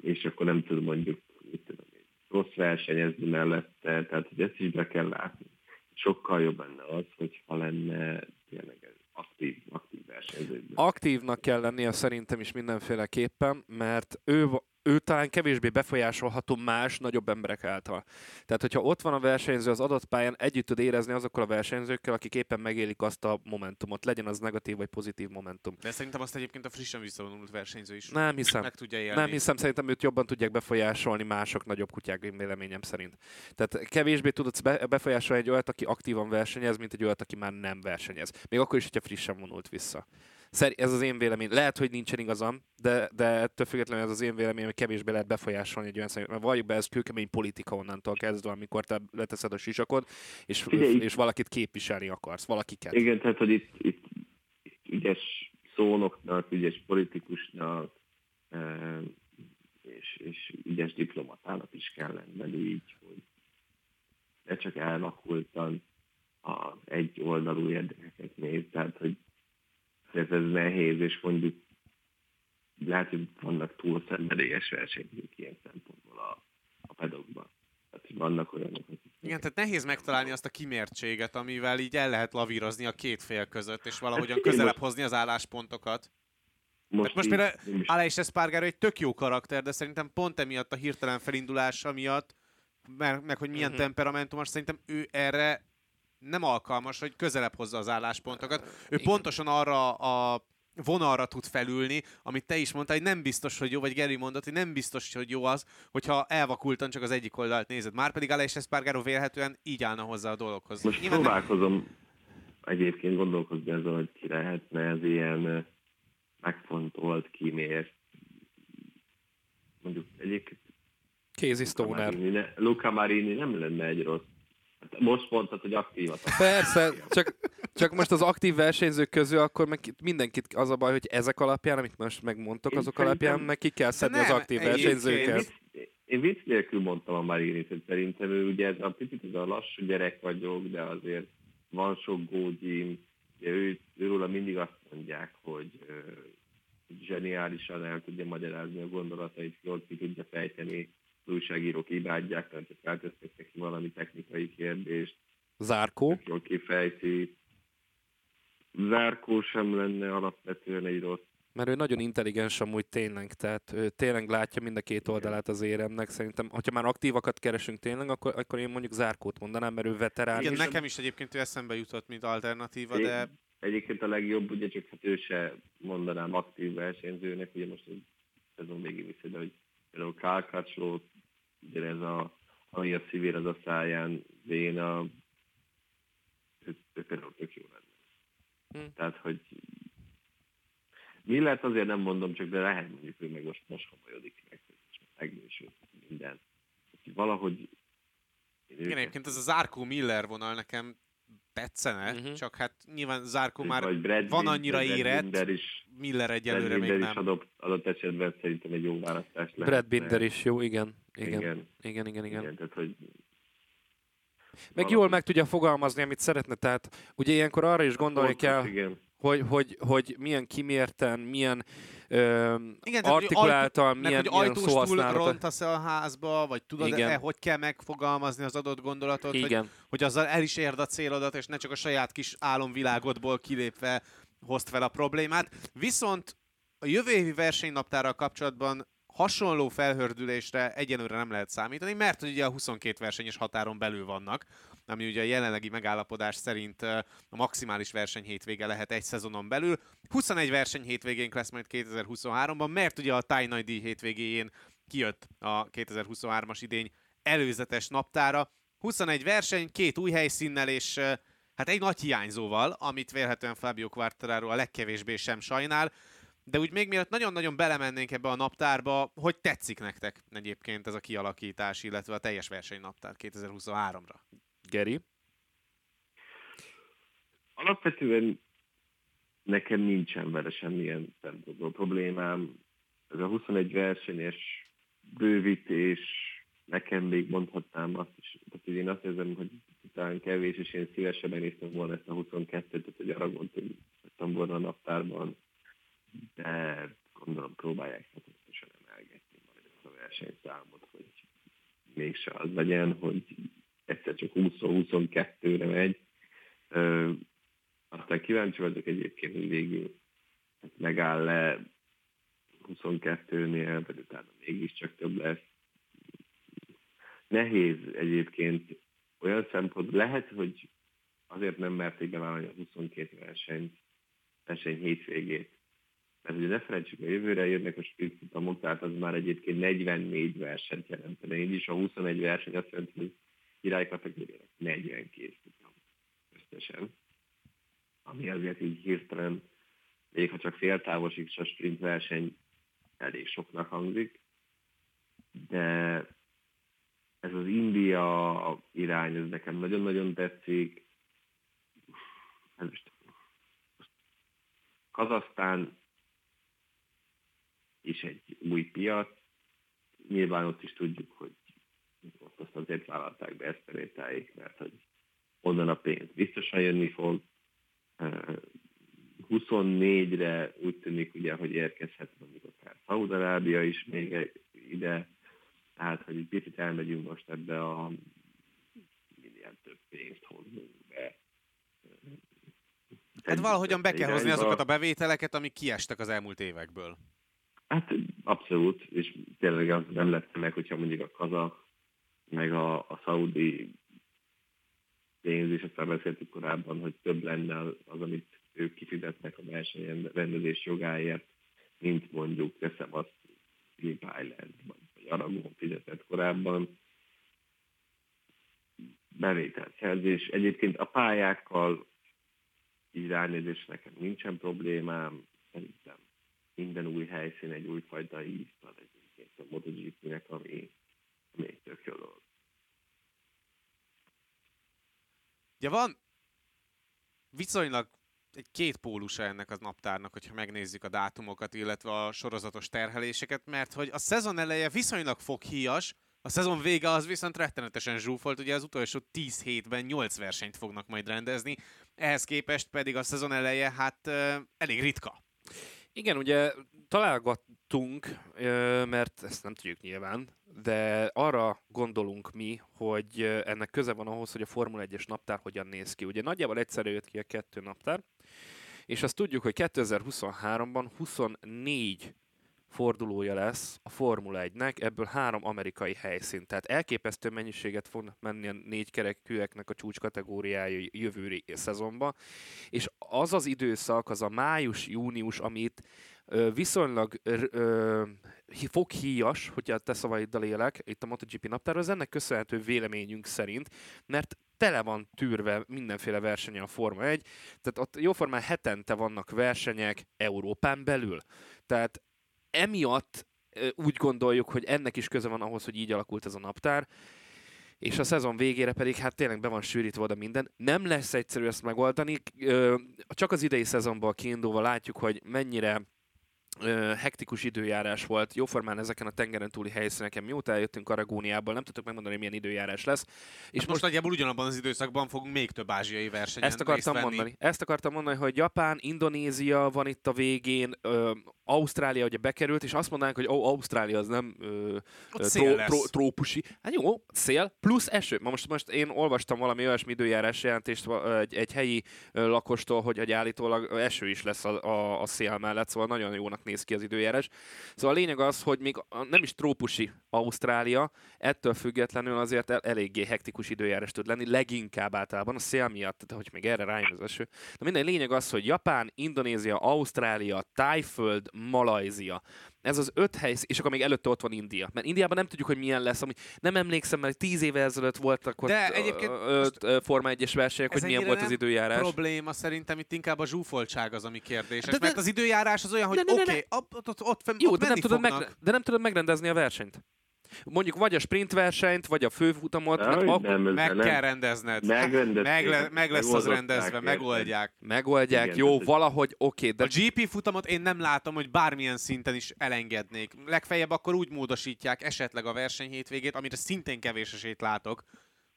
és akkor nem tudom mondjuk, mit tudom én, rossz versenyezni mellette, tehát hogy ezt is be kell látni. Sokkal jobb lenne az, hogyha lenne tényleg aktív, aktív versenyző. Aktívnak kell lennie szerintem is mindenféleképpen, mert ő, ő talán kevésbé befolyásolható más nagyobb emberek által. Tehát, hogyha ott van a versenyző az adott pályán, együtt tud érezni azokkal a versenyzőkkel, akik éppen megélik azt a momentumot, legyen az negatív vagy pozitív momentum. De szerintem azt egyébként a frissen visszavonult versenyző is Nem hiszem. meg tudja élni. Nem hiszem, szerintem őt jobban tudják befolyásolni mások nagyobb kutyák, én véleményem szerint. Tehát kevésbé be- befolyásolni egy olyat, aki aktívan versenyez, mint egy olyat, aki már nem versenyez. Még akkor is, hogyha frissen vonult vissza. Ez az én vélemény. Lehet, hogy nincsen igazam, de, de ettől függetlenül ez az én véleményem, hogy kevésbé lehet befolyásolni egy olyan személyt. Mert valljuk be, ez kőkemény politika onnantól kezdve, amikor te leteszed a sisakod, és, Figyelj, és valakit képviselni akarsz, valakiket. Igen, tehát hogy itt, itt, ügyes szónoknak, ügyes politikusnak, eh, és, és ügyes diplomatának is kell lenni így, hogy ne csak elvakultan az egy oldalú érdekeket néz, tehát hogy ez, ez nehéz, és mondjuk lehet, hogy vannak túl szenvedélyes versenyzők ilyen szempontból a, a pedokban. Tehát, vannak olyanok, akik... Igen, tehát nehéz megtalálni azt a kimértséget, amivel így el lehet lavírozni a két fél között, és valahogyan figyelj, közelebb hozni az álláspontokat. Most, most például Aleix Espargaro egy tök jó karakter, de szerintem pont emiatt a hirtelen felindulása miatt, meg, meg hogy milyen Mhm. temperamentumos, szerintem ő erre nem alkalmas, hogy közelebb hozza az álláspontokat. Ő Igen. pontosan arra a vonalra tud felülni, amit te is mondtál, hogy nem biztos, hogy jó, vagy Geri mondott, hogy nem biztos, hogy jó az, hogyha elvakultan csak az egyik oldalt nézed. Márpedig Aleix Espargaro vélhetően így állna hozzá a dologhoz. Most Nyilván nem- próbálkozom egyébként gondolkozni azon, hogy ki lehetne ez ilyen megfontolt, kimért. Mondjuk egyébként Casey Luca Stoner. Marini, ne, Luca Marini nem lenne egy rossz. Most mondtad, hogy aktívat. Persze, csak, csak most az aktív versenyzők közül akkor meg mindenkit az a baj, hogy ezek alapján, amit most megmondtok, Én azok szerintem- alapján meg ki kell szedni az nem, aktív egyébként Én versenyzőket. én vicc nélkül mondtam a Marinit, hogy szerintem ő ugye ez a picit ez a lassú gyerek vagyok, de azért van sok gógyim. Ugye ő, őróla mindig azt mondják, hogy ö, zseniálisan el tudja magyarázni a gondolatait, jól ki tudja fejteni, az újságírók imádják, tehát ha feltesznek neki valami technikai kérdést, Zárkó. jól kifejti. Zárkó sem lenne alapvetően egy rossz Mert ő nagyon intelligens amúgy tényleg, tehát ő tényleg látja mind a két oldalát az éremnek. Szerintem, hogyha már aktívakat keresünk tényleg, akkor, akkor én mondjuk Zárkót mondanám, mert ő veterán. Igen, nekem is egyébként ő eszembe jutott, mint alternatíva, Én- de Egyébként a legjobb, ugye csak hát ő se mondanám aktív versenyzőnek, ugye most egy szezon végig viszi, de hogy például Kálkácsló, ugye ez a, ami a szívér az a száján, Véna, ő, ő például tök jó lenne. Hm. Tehát, hogy mi lehet azért nem mondom, csak de lehet mondjuk, hogy meg most, most homolyodik meg, hogy most megnősült minden. Úgyhogy valahogy én igen, őket- egyébként ez a Zárkó Miller vonal nekem tetszene, Mhm. csak hát nyilván Zárkó már vagy Brad van annyira Brad érett, Binder is Miller egyelőre Brad még Binder is nem. adott, adott esetben szerintem egy jó választás lehet. Brad Binder is jó, igen. Igen, igen, Igen, igen, igen. igen. tehát hogy Meg jól meg tudja fogalmazni, amit szeretne, tehát ugye ilyenkor arra is gondolni Pontos, kell, Igen. hogy, hogy, hogy milyen kimérten, milyen ö, Igen, hogy artikuláltan, Meg milyen, hogy milyen ajtós túl szóhasználat. rontasz-e a házba, vagy tudod Igen. -e, hogy kell megfogalmazni az adott gondolatot, hogy, Igen. hogy azzal el is érd a célodat, és ne csak a saját kis álomvilágodból kilépve hozd fel a problémát. Viszont a jövő évi versenynaptárral kapcsolatban hasonló felhördülésre egyenlőre nem lehet számítani, mert ugye a 22 versenyes határon belül vannak, ami ugye a jelenlegi megállapodás szerint a maximális verseny hétvége lehet egy szezonon belül. 21 verseny hétvégén lesz majd 2023-ban, mert ugye a Tájnai díj hétvégéjén kijött a 2023-as idény előzetes naptára. 21 verseny, két új helyszínnel és hát egy nagy hiányzóval, amit vélhetően Fabio Quartararo a legkevésbé sem sajnál. De úgy még mielőtt nagyon-nagyon belemennénk ebbe a naptárba, hogy tetszik nektek egyébként ez a kialakítás, illetve a teljes versenynaptár 2023-ra? Geri? Alapvetően nekem nincsen vele semmilyen szempontból problémám. Ez a 21 versenyes bővítés, nekem még mondhatnám azt is, tehát én azt érzem, hogy talán kevés, és én szívesebben néztem volna ezt a 22-t, tehát hogy arra gondoltam volna a naptárban, de gondolom próbálják folyamatosan emelgetni majd ezt a versenyszámot, hogy mégse az legyen, hogy egyszer csak 20-22-re megy. Ö, aztán kíváncsi vagyok egyébként, hogy végül megáll le 22-nél, vagy utána mégiscsak több lesz. Nehéz egyébként olyan szempont, lehet, hogy azért nem merték bevállalni a 22 versenyt, verseny hétvégét, mert ugye ne felejtsük, a jövőre jönnek a sprintfutamok, tehát az már egyébként 44 versenyt jelentene. Így is a 21 verseny azt jelenti, hogy királykategóriának 42 futam összesen. Ami azért így hirtelen, még ha csak féltávosig is a sprint verseny elég soknak hangzik, de ez az India irány, ez nekem nagyon-nagyon tetszik. Most Kazasztán is egy új piac. Nyilván ott is tudjuk, hogy ott azt azért vállalták be ezt mert hogy onnan a pénz biztosan jönni fog. 24-re úgy tűnik ugye, hogy érkezhet mondjuk akár Szaudarábia is még ide, tehát hogy egy picit elmegyünk most ebbe a minél több pénzt hozzunk be. Hát valahogyan be kell hozni azokat a bevételeket, amik kiestek az elmúlt évekből. Hát abszolút, és tényleg az nem lett meg, hogyha mondjuk a kazak, meg a, a szaudi pénz, és aztán beszéltük korábban, hogy több lenne az, amit ők kifizetnek a versenyrendezés jogáért, mint mondjuk teszem azt Phillip Island, vagy Aragon fizetett korábban. Bevételszerzés. Egyébként a pályákkal így ránézés nekem nincsen problémám, szerintem minden új helyszín egy újfajta ízt ad egyébként a MotoGP-nek, ami, ami egy tök jó dolog. Ugye van viszonylag egy két pólusa ennek az naptárnak, hogyha megnézzük a dátumokat, illetve a sorozatos terheléseket, mert hogy a szezon eleje viszonylag foghíjas, a szezon vége az viszont rettenetesen zsúfolt, ugye az utolsó 10 hétben 8 versenyt fognak majd rendezni, ehhez képest pedig a szezon eleje hát elég ritka. Igen, ugye találgattunk, mert ezt nem tudjuk nyilván, de arra gondolunk mi, hogy ennek köze van ahhoz, hogy a Formula 1-es naptár hogyan néz ki. Ugye nagyjából egyszerre jött ki a kettő naptár, és azt tudjuk, hogy 2023-ban 24 fordulója lesz a Formula 1-nek, ebből három amerikai helyszín. Tehát elképesztő mennyiséget fog menni a négy kerekűeknek a csúcs kategóriája jövő szezonba, és az az időszak, az a május-június, amit viszonylag ö, foghíjas, hogyha te szavaiddal élek, itt a MotoGP naptára, az ennek köszönhető véleményünk szerint, mert tele van tűrve mindenféle versenyen a Forma 1, tehát ott jóformán hetente vannak versenyek Európán belül. Tehát emiatt úgy gondoljuk, hogy ennek is köze van ahhoz, hogy így alakult ez a naptár, és a szezon végére pedig hát tényleg be van sűrítve oda minden. Nem lesz egyszerű ezt megoldani, csak az idei szezonból kiindulva látjuk, hogy mennyire hektikus időjárás volt, jóformán ezeken a tengeren túli helyszíneken, mióta eljöttünk Aragóniából, nem tudtuk megmondani, milyen időjárás lesz. És most, most nagyjából ugyanabban az időszakban fogunk még több ázsiai versenyen Ezt akartam mondani. Ezt akartam mondani, hogy Japán, Indonézia van itt a végén, Ausztrália ugye bekerült, és azt mondanánk, hogy ó, Ausztrália az nem ö, szél lesz. trópusi. Hát jó, szél plusz eső. Ma most, most én olvastam valami olyasmi időjárás jelentést egy, egy helyi lakostól, hogy, hogy állítólag eső is lesz a, a, a szél mellett, szóval nagyon jónak néz ki az időjárás. Szóval a lényeg az, hogy még nem is trópusi Ausztrália, ettől függetlenül azért el, eléggé hektikus időjárás tud lenni, leginkább általában a szél miatt, de hogy még erre rájön az eső. De minden lényeg az, hogy Japán, Indonézia, Ausztrália, Tájföld, Malajzia. Ez az öt hely, és akkor még előtte ott van India. Mert Indiában nem tudjuk, hogy milyen lesz. Ami, nem emlékszem, mert tíz éve ezelőtt voltak ott De egyébként ö, ö, most- ö, Forma 1-es versenyek, hogy milyen volt az időjárás. probléma szerintem itt inkább a zsúfoltság az, ami kérdéses. De- de- mert az időjárás az olyan, hogy oké, okay, ott, ott, ott, ott, Jó, ott de nem, tudod meg, de nem tudod megrendezni a versenyt. Mondjuk vagy a sprint versenyt, vagy a főfutamot, Dehogy ak- nem, Meg nem. kell rendezned. Meg, le, meg lesz az rendezve, érted? megoldják. megoldják, Igen, jó, valahogy oké, de A GP futamot én nem látom, hogy bármilyen szinten is elengednék. Legfeljebb akkor úgy módosítják esetleg a verseny hétvégét, amire szintén kevés esélyt látok,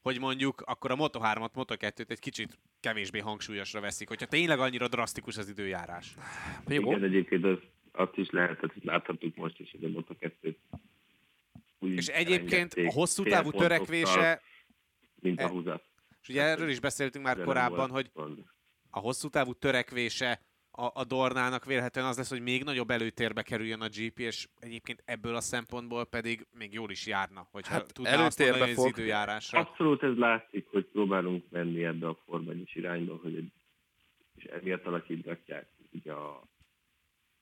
hogy mondjuk akkor a Moto3-at, Moto2-t egy kicsit kevésbé hangsúlyosra veszik, hogyha tényleg annyira drasztikus az időjárás. jó. Igen, egyébként az, azt is lehetett, láthattuk most is, hogy a Moto2 úgy És egyébként a hosszú távú törekvése, Mint a e- húzat. és ugye erről is beszéltünk már korábban, hogy a hosszú távú törekvése a, a Dornának vélhetően az lesz, hogy még nagyobb előtérbe kerüljön a GP, és egyébként ebből a szempontból pedig még jól is járna, hogyha Hát tudná azt mondani, hogy az fog. időjárásra. Abszolút ez látszik, hogy próbálunk menni ebbe a formányos irányba, hogy egy, és emiatt alakítgatják ugye a,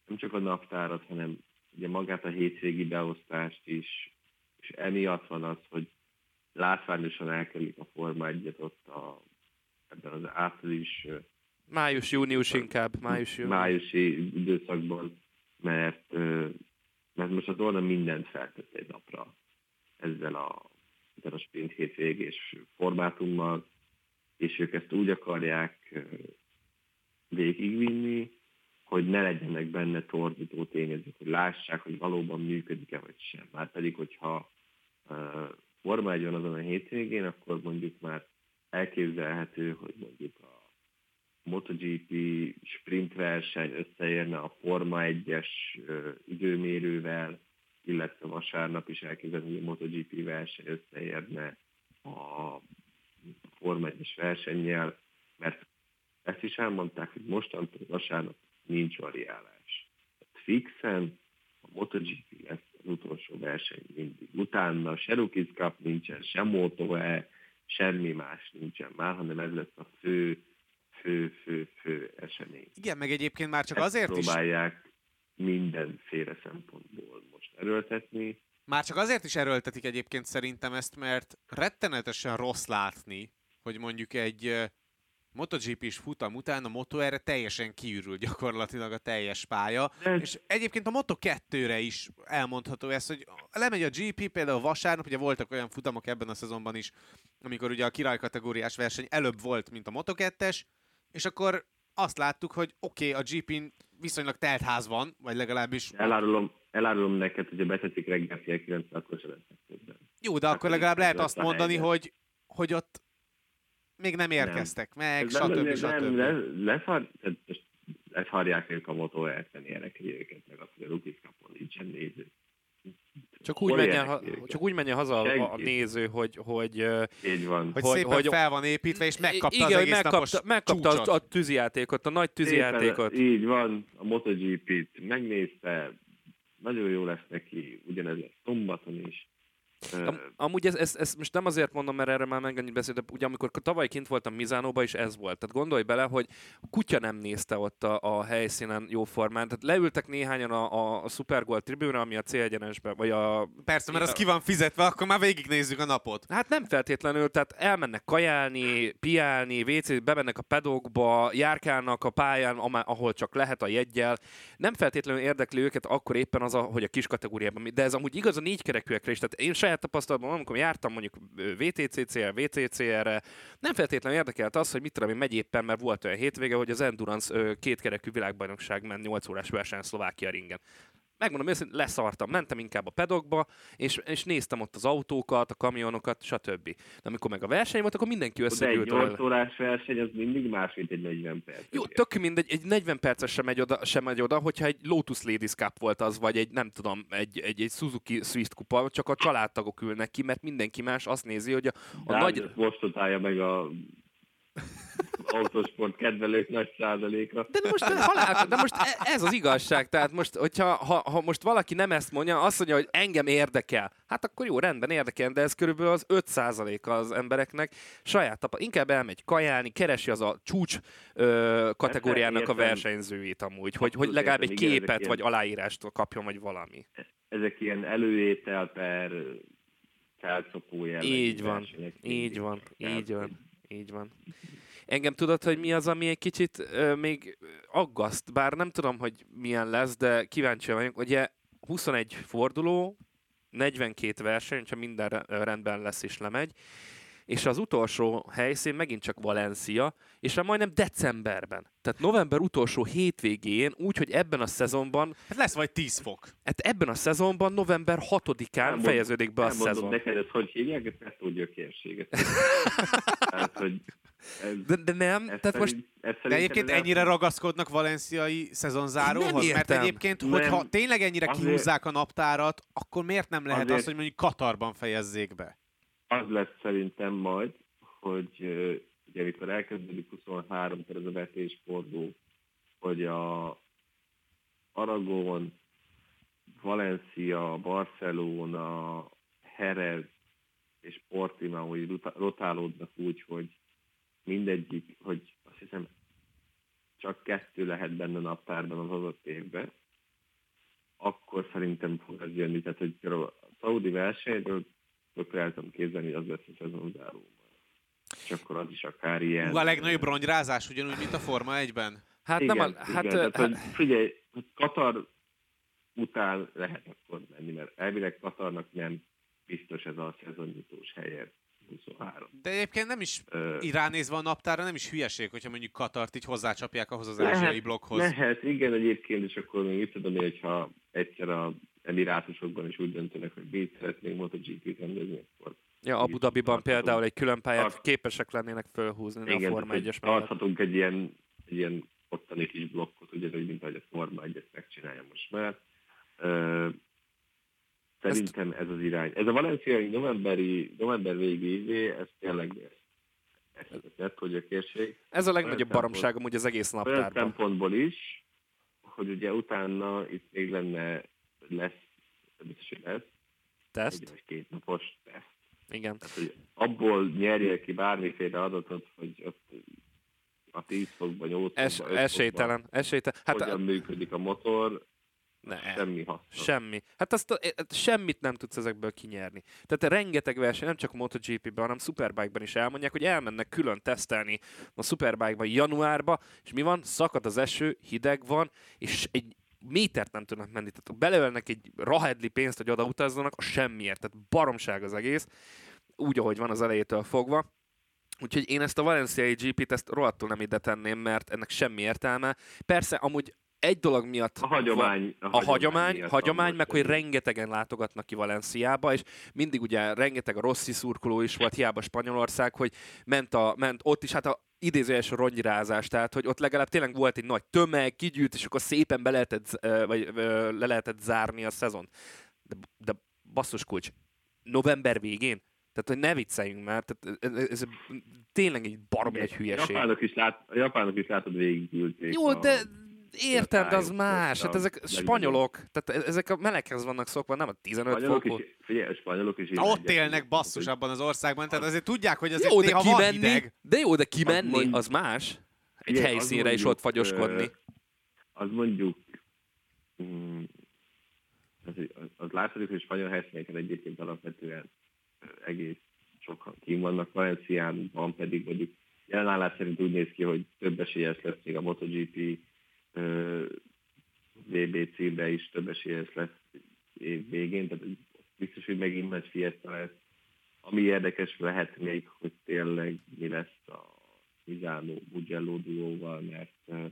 nem csak a naptárat, hanem ugye magát a hétvégi beosztást is, és emiatt van az, hogy látványosan elkerülik a Forma 1 ott a, ebben az április Május, június inkább, május, június. májusi időszakban, mert, mert most a Dorna mindent feltett egy napra ezzel a, ezzel a sprint hétvégés formátummal, és ők ezt úgy akarják végigvinni, hogy ne legyenek benne torzító tényezők, hogy lássák, hogy valóban működik-e vagy sem. Már pedig, hogyha uh, Forma 1 van azon a hétvégén, akkor mondjuk már elképzelhető, hogy mondjuk a MotoGP sprint verseny összeérne a Forma 1-es ö, időmérővel, illetve vasárnap is elképzelhető, hogy a MotoGP verseny összeérne a Forma 1-es versennyel, mert ezt is elmondták, hogy mostantól vasárnap nincs variálás. Tehát fixen a MotoGP lesz az utolsó verseny mindig. Utána se Rookies Cup nincsen, se Moto-E, semmi más nincsen már, hanem ez lesz a fő, fő, fő, fő esemény. Igen, meg egyébként már csak Ezt azért is, próbálják mindenféle szempontból most erőltetni. már csak azért is erőltetik egyébként szerintem ezt, mert rettenetesen rossz látni, hogy mondjuk egy ö, MotoGP-s futam után a Moto erre teljesen kiürül gyakorlatilag a teljes pálya. De És egyébként a Moto2-re is elmondható ez, hogy lemegy a GP, például vasárnap, ugye voltak olyan futamok ebben a szezonban is, amikor ugye a királykategóriás verseny előbb volt, mint a Moto2-es, és akkor azt láttuk, hogy oké, okay, a GP-n viszonylag telt ház van, vagy legalábbis... elárulom, elárulom neked, hogy a betetik reggel fél kilenc, akkor se lesznek többen. Jó, de Hát akkor legalább lehet azt mondani, hogy, hogy ott még nem érkeztek meg, Ez nem, stb. nem, stb. nem, le, leszar, leszarják ők a motó eltenni őket, meg azt, hogy a Rookies Cupon nincsen néző. Csak úgy, menjen, ha, csak úgy menjen haza a, a Senki. néző, hogy, hogy, Így van. Hogy, hogy- szépen hogy- fel van építve, és megkapta igen, az egész megkapta, napos megkapta csúcsot. a, a tűzijátékot, a nagy tűzijátékot. Így van, a MotoGP-t megnézte, nagyon jó lesz neki, ugyanez lesz szombaton is. Am, amúgy ez, ez, ez, most nem azért mondom, mert erre már megennyit beszéltem, ugye amikor tavaly kint voltam Mizánóban is ez volt. Tehát gondolj bele, hogy kutya nem nézte ott a, a helyszínen jó formán. Tehát leültek néhányan a, a, a Supergold tribűnre, ami a célgyenesben, vagy a Persze, mert az ki van fizetve, akkor már végignézzük a napot. Hát nem feltétlenül, tehát elmennek kajálni, piálni, WC, bemennek a pedokba, járkálnak a pályán, ahol csak lehet a jeggyel. Nem feltétlenül érdekli őket akkor éppen az, a, hogy a kis kategóriában, de ez amúgy igaz a négykerekűekre is. Tehát én saját tapasztalatban, amikor jártam mondjuk VTCC-re, VTCR-re, nem feltétlenül érdekelt az, hogy mit tudom én, megy éppen, mert volt olyan hétvége, hogy az Endurance kétkerekű világbajnokság ment 8 órás verseny Szlovákia ringen. Megmondom őszintén, leszartam. Mentem inkább a pedokba, és, és néztem ott az autókat, a kamionokat, stb. De amikor meg a verseny volt, akkor mindenki De egy összegyűlt. 8 órás verseny, az mindig más, mint egy 40 perc. Jó, tök mindegy, egy 40 perces sem megy, oda, sem megy oda, hogyha egy Lotus Ladies Cup volt az, vagy egy, nem tudom, egy, egy, egy Suzuki Swift kupa, csak a családtagok ülnek ki, mert mindenki más azt nézi, hogy a, a nagy... most utálja meg a autósport kedvelők nagy százaléka. De most, halál, de most e- ez az igazság. Tehát most, hogyha ha, ha most valaki nem ezt mondja, azt mondja, hogy engem érdekel, hát akkor jó, rendben érdekel, de ez körülbelül az 5%-a az embereknek saját tapa. Inkább elmegy kajálni, keresi az a csúcs ö, kategóriának a értem. versenyzőit amúgy, hogy, hogy legalább egy képet vagy aláírást kapjon, vagy valami. Ezek ilyen előétel per felszopó jellegű Így van, így van, így van, így van. Engem tudod, hogy mi az, ami egy kicsit ö, még aggaszt, bár nem tudom, hogy milyen lesz, de kíváncsi vagyok. Ugye 21 forduló, 42 verseny, ha minden re- rendben lesz és lemegy, és az utolsó helyszín megint csak Valencia, és már majdnem decemberben. Tehát november utolsó hétvégén, úgy, hogy ebben a szezonban, Hát lesz vagy 10 fok. hát ebben a szezonban november 6-án Elmond- fejeződik be a szezon. neked, ezt hogy hívják? Ezt. Tehát, hogy ez, De, de nem, ez tehát most szerint, ez De egyébként ez ennyire ragaszkodnak valenciai szezonzáróhoz? Nem Mert egyébként, Nem. hogyha tényleg ennyire Azért- kihúzzák a naptárat, akkor miért nem lehet Azért- az, hogy mondjuk Katarban fejezzék be? Az lesz szerintem majd, hogy ugye amikor elkezdődik 23 per ez a vetésforduló, hogy a Aragon, Valencia, Barcelona, Jerez és Portimao így rota- rotálódnak úgy, hogy mindegyik, hogy azt hiszem csak kettő lehet benne naptárban az adott évben, akkor szerintem fog ez jönni. Tehát, hogy a Saudi versenyről tökre el tudom képzelni, hogy az lesz a szezonzáró. És akkor az is akár ilyen... Hú, a legnagyobb ronyrázás ugyanúgy, mint a Forma 1-ben? Hát igen, nem a, igen, hát, tehát, hát, hogy figyelj, hogy Katar után lehet akkor menni, mert elvileg Katarnak nem biztos ez a szezonnyitós helye 23. De egyébként nem is Ö, így ránézve a naptára, nem is hülyeség, hogyha mondjuk Katart így hozzácsapják ahhoz az Lehet, ázsiai blokkhoz. Lehet, igen, egyébként, és akkor még mit tudom én, hogyha egyszer a Emirátusokban is úgy döntenek, hogy mit szeretnénk MotoGP-t rendezni, akkor ja, Abu Dhabiban például egy külön pályát Tart- képesek lennének fölhúzni a igen, Forma tehát, 1-es hogy mellett. tarthatunk egy ilyen, egy ilyen ottani kis blokkot, ugyanúgy, mint ahogy a Forma 1 megcsinálja most már. Szerintem ez az irány. Ez a valenciai novemberi, november végi évé, ez tényleg ez, ez hogy a kérség. Ez a legnagyobb Olyan baromság amúgy az egész Olyan naptárban. szempontból is, hogy ugye utána itt még lenne, lesz, biztos, hogy lesz, egy Teszt? vagy két napos teszt. Igen. Tehát, hogy abból nyerjél ki bármiféle adatot, hogy ott a 10 fokban, 8 Es, fokban, 5 esélytelen, esélytelen. fokban, Hát hogyan működik a motor, ne, semmi haszna. semmi. Hát azt a, e- semmit nem tudsz ezekből kinyerni. Tehát rengeteg verseny, nem csak a MotoGP-ben, hanem Superbike-ban is elmondják, hogy elmennek külön tesztelni a Superbike-ban januárba, és mi van? Szakad az eső, hideg van, és egy métert nem tudnak menni. Tehát beleölnek egy rahedli pénzt, hogy oda utazzanak, a semmiért. Tehát baromság az egész, úgy, ahogy van az elejétől fogva. Úgyhogy én ezt a valenciai GP-t ezt rohadtul nem ide tenném, mert ennek semmi értelme. Persze, amúgy egy dolog miatt A hagyomány. a hagyomány, miatt hagyomány meg hogy rengetegen látogatnak ki Valenciába, és mindig ugye rengeteg a Rossi szurkoló is volt, hiába Spanyolország, hogy ment, a, ment ott is, hát a idézőjes rongyrázás, tehát hogy ott legalább tényleg volt egy nagy tömeg, kigyűlt, és akkor szépen be lehetett, vagy le lehetett zárni a szezon. De, de basszus kulcs, november végén? Tehát, hogy ne vicceljünk már, tehát ez, ez tényleg egy baromi egy A hülyeség. japánok is, lát, a japánok is látod végigülték. Jó, a, de értem, de az más. Hát ezek spanyolok, tehát e- ezek a meleghez vannak szokva, nem a 15 spanyolok fokú. is, figyelj, a spanyolok is. Na, így ott élnek basszus abban az országban, tehát azért tudják, hogy azért Jó, de néha van kimenni, hideg. de jó, de kimenni, az más. Egy az helyszínre is ott fagyoskodni. Az mondjuk, mm, az, az, az látszik, hogy spanyol helyszíneken egyébként alapvetően egész sokan kín vannak. Valenciánban pedig mondjuk jelenállás szerint úgy néz ki, hogy több esélyes lesz még a MotoGP VBC-be is több esélyes lesz év végén, tehát biztos, hogy megint nagy fiesta lesz. Ami érdekes lehet még, hogy tényleg mi lesz a Mizánó Mugello duóval, mert ö,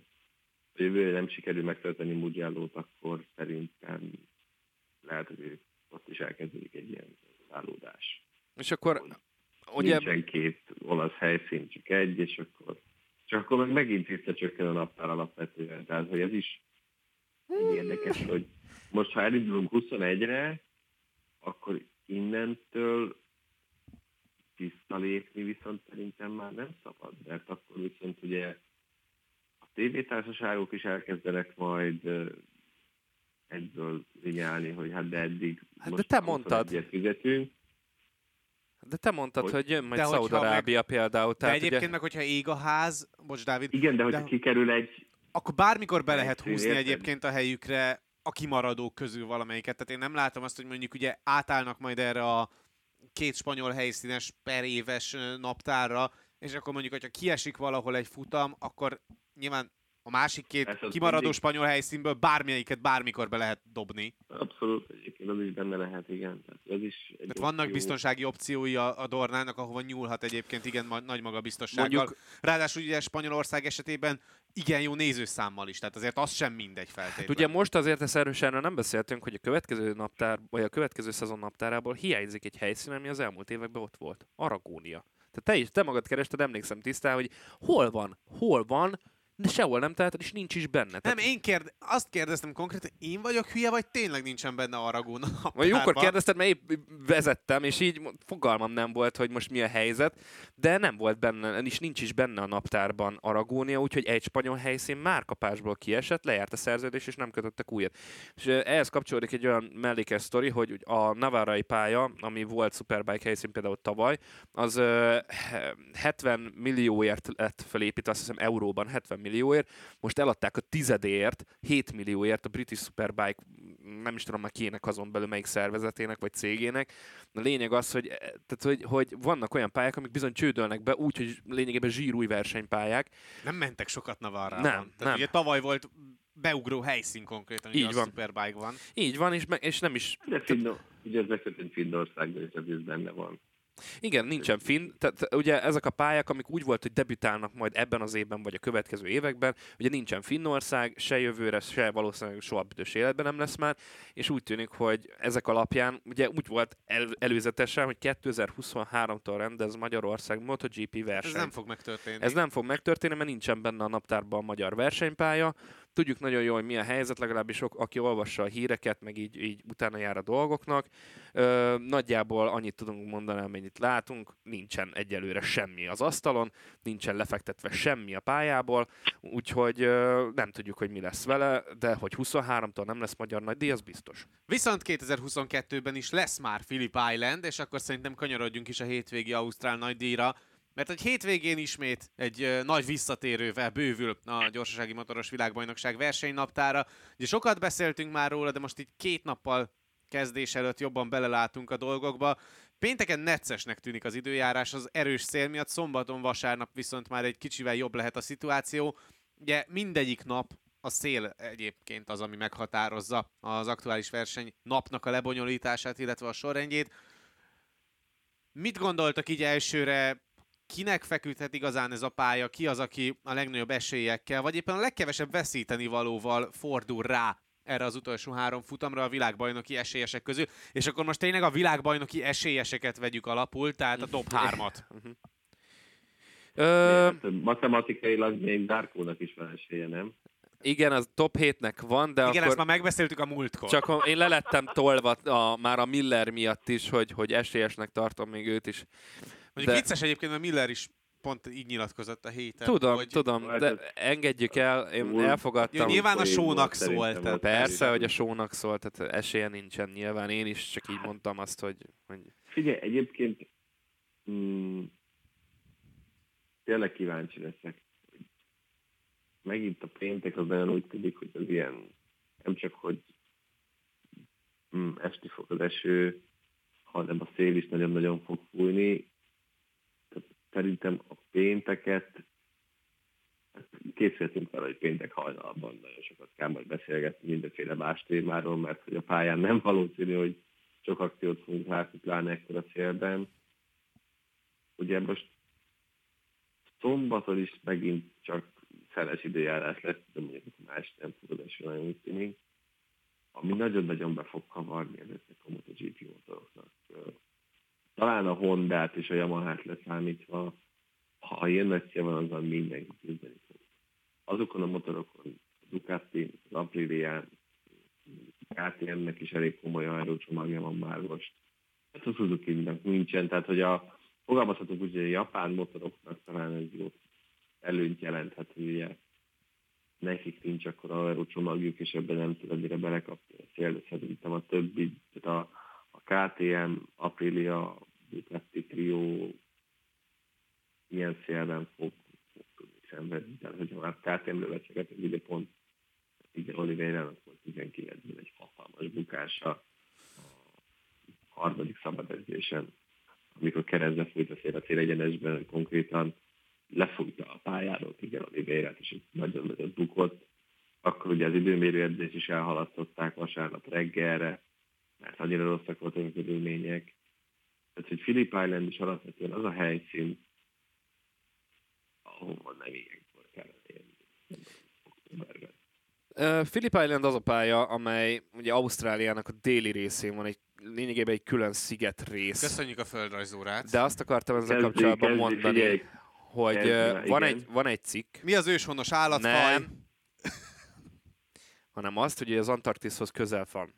jövőre nem sikerül megtölteni Mugello-t, akkor szerintem lehet, hogy ott is elkezdődik egy ilyen szállódás. És akkor ugye... Nincsen két olasz helyszín, csak egy, és akkor, csak akkor meg megint visszacsökken a naptár alapvetően. Tehát, hogy ez is egy érdekes, hogy most ha elindulunk 21-re, akkor innentől visszalépni viszont szerintem már nem szabad, mert akkor viszont ugye a tévétársaságok is elkezdenek majd egyből vinyálni, hogy hát de eddig hát most de te mondtad. fizetünk. De te mondtad, hogy, hogy jön majd Szaudarábia meg... például. Tehát de egyébként ugye... meg, hogyha ég a ház, bocs Dávid. Igen, de hogyha de... kikerül egy... Akkor bármikor be lehet húzni érted? egyébként a helyükre a kimaradók közül valamelyiket. Tehát én nem látom azt, hogy mondjuk ugye átállnak majd erre a két spanyol helyszínes per éves naptárra, és akkor mondjuk, hogyha kiesik valahol egy futam, akkor nyilván a másik két kimaradó mindig... spanyol helyszínből bármelyiket bármikor be lehet dobni. Abszolút, egyébként az is benne lehet, igen. Tehát ez is egy Tehát vannak biztonsági opciói a, a Dornának, ahova nyúlhat egyébként igen ma, nagy magabiztossággal. Mondjuk... Ráadásul ugye Spanyolország esetében igen jó nézőszámmal is, tehát azért az sem mindegy feltétlenül. Hát ugye most azért ezt erősen nem beszéltünk, hogy a következő naptár, vagy a következő szezon naptárából hiányzik egy helyszín, ami az elmúlt években ott volt. Aragónia. Tehát te is, te magad kerested, emlékszem tisztán, hogy hol van, hol van de sehol nem teheted, és nincs is benne. Nem, én kérd, azt kérdeztem konkrétan, én vagyok hülye, vagy tényleg nincsen benne Aragón a Vagy jókor kérdezted, mert épp vezettem, és így fogalmam nem volt, hogy most mi a helyzet, de nem volt benne, és nincs is benne a naptárban Aragónia, úgyhogy egy spanyol helyszín már kapásból kiesett, lejárt a szerződés, és nem kötöttek újat. És ehhez kapcsolódik egy olyan mellékes sztori, hogy a Navarrai pálya, ami volt Superbike helyszín például tavaly, az 70 millióért lett felépítve, azt hiszem euróban 70 millióért, most eladták a tizedéért, 7 millióért a British Superbike, nem is tudom már kiének azon belül melyik szervezetének vagy cégének. A lényeg az, hogy, eh, tehát, hogy, hogy vannak olyan pályák, amik bizony csődölnek be, úgy, hogy lényegében zsírúj versenypályák. Nem mentek sokat Navarra. Nem, Tehát nem. Ugye tavaly volt beugró helyszín konkrétan, Így van. a Superbike van. Így van, és, me- és nem is... De Finno, ugye ez megtörtént Finnországban, és ez benne van. Igen, nincsen finn. Tehát ugye ezek a pályák, amik úgy volt, hogy debütálnak majd ebben az évben, vagy a következő években, ugye nincsen Finnország, se jövőre, se valószínűleg soha büdös életben nem lesz már, és úgy tűnik, hogy ezek alapján, ugye úgy volt el, előzetesen, hogy 2023-tól rendez Magyarország MotoGP verseny. Ez nem fog megtörténni. Ez nem fog megtörténni, mert nincsen benne a naptárban a magyar versenypálya, tudjuk nagyon jól, hogy mi a helyzet, legalábbis sok, aki olvassa a híreket, meg így, így utána jár a dolgoknak. Ö, nagyjából annyit tudunk mondani, amennyit látunk, nincsen egyelőre semmi az asztalon, nincsen lefektetve semmi a pályából, úgyhogy ö, nem tudjuk, hogy mi lesz vele, de hogy 23-tól nem lesz magyar nagydíj, az biztos. Viszont 2022-ben is lesz már Philip Island, és akkor szerintem kanyarodjunk is a hétvégi Ausztrál nagydíjra. Mert egy hétvégén ismét egy nagy visszatérővel bővül a gyorsasági motoros világbajnokság versenynaptára. Ugye sokat beszéltünk már róla, de most így két nappal kezdés előtt jobban belelátunk a dolgokba. Pénteken neccesnek tűnik az időjárás az erős szél miatt, szombaton, vasárnap viszont már egy kicsivel jobb lehet a szituáció. Ugye mindegyik nap a szél egyébként az, ami meghatározza az aktuális verseny napnak a lebonyolítását, illetve a sorrendjét. Mit gondoltak így elsőre? Kinek feküdhet igazán ez a pálya, ki az, aki a legnagyobb esélyekkel, vagy éppen a legkevesebb veszíteni valóval fordul rá erre az utolsó három futamra a világbajnoki esélyesek közül, és akkor most tényleg a világbajnoki esélyeseket vegyük alapul, tehát a top 3-at. Ö... Matematikailag még Darkónak is van esélye, nem? Igen, az top 7-nek van, de Igen, akkor... ezt már megbeszéltük a múltkor. Csak én lelettem tolva a, már a Miller miatt is, hogy, hogy esélyesnek tartom még őt is. Mondjuk de... vicces egyébként, mert Miller is pont így nyilatkozott a héten. Tudom, hogy... tudom, de engedjük el, én elfogadtam. Ja, nyilván a sónak szólt. Tehát persze, hogy a sónak szólt, tehát esélye nincsen nyilván. Én is csak így mondtam azt, hogy... hogy... Figyelj, egyébként mm, tényleg kíváncsi leszek. Megint a péntek az olyan úgy tűnik, hogy az ilyen, nem csak, hogy mm, esti fog az eső, hanem a szél is nagyon-nagyon fog fújni szerintem a pénteket készültünk vele, hogy péntek hajnalban nagyon sokat kell majd beszélgetni mindenféle más témáról, mert hogy a pályán nem valószínű, hogy sok akciót fogunk látni, pláne ekkor a szélben. Ugye most szombaton is megint csak szeles időjárás lesz, de mondjuk más tempódás nagyon úgy tűnik. Ami nagyon-nagyon be fog kavarni ezeknek a MotoGP motoroknak. Talán a Honda-t és a Yamaha-t leszámítva, ha ilyen messze van, azzal mindenki küzdeni fog. Azokon a motorokon, a Ducati, az Aprilia, KTM-nek is elég komoly aerocsomagja van már most. Hát a suzuki nincsen, tehát hogy a fogalmazhatunk úgy, hogy a japán motoroknak talán ez jó előnyt jelenthet, hogy ugye nekik nincs akkor aerocsomagjuk, és ebben nem tud annyira belekapni a szél, de szerintem a többi, tehát a, a KTM, Aprilia, Ducati Trio ilyen szélben fog, fog tudni szenvedni. Tehát, hogyha már KTM-ről beszélgetünk, ugye pont igen, Oliveira-nak volt 19-ben egy hatalmas bukása a harmadik szabadedzésen, amikor keresztbe fújt a szél a célegyenesben, konkrétan lefújta a pályáról igen Oliveira-t, és nagyon nagyot bukott. Akkor ugye az időmérő edzés is elhalasztották vasárnap reggelre, mert annyira rosszak voltak a körülmények. Tehát, hogy Philip Island is alapvetően az a helyszín, ahova nem ilyenkor kellene élni. Philip Island az a pálya, amely ugye Ausztráliának a déli részén van egy lényegében egy külön sziget rész. Köszönjük a földrajzórát. De azt akartam ezzel kapcsolatban mondani, figyelj. hogy kezdve, van, egy, van egy cikk. Mi az őshonos állatfaj? Nem. hanem azt, hogy az Antarktiszhoz közel van.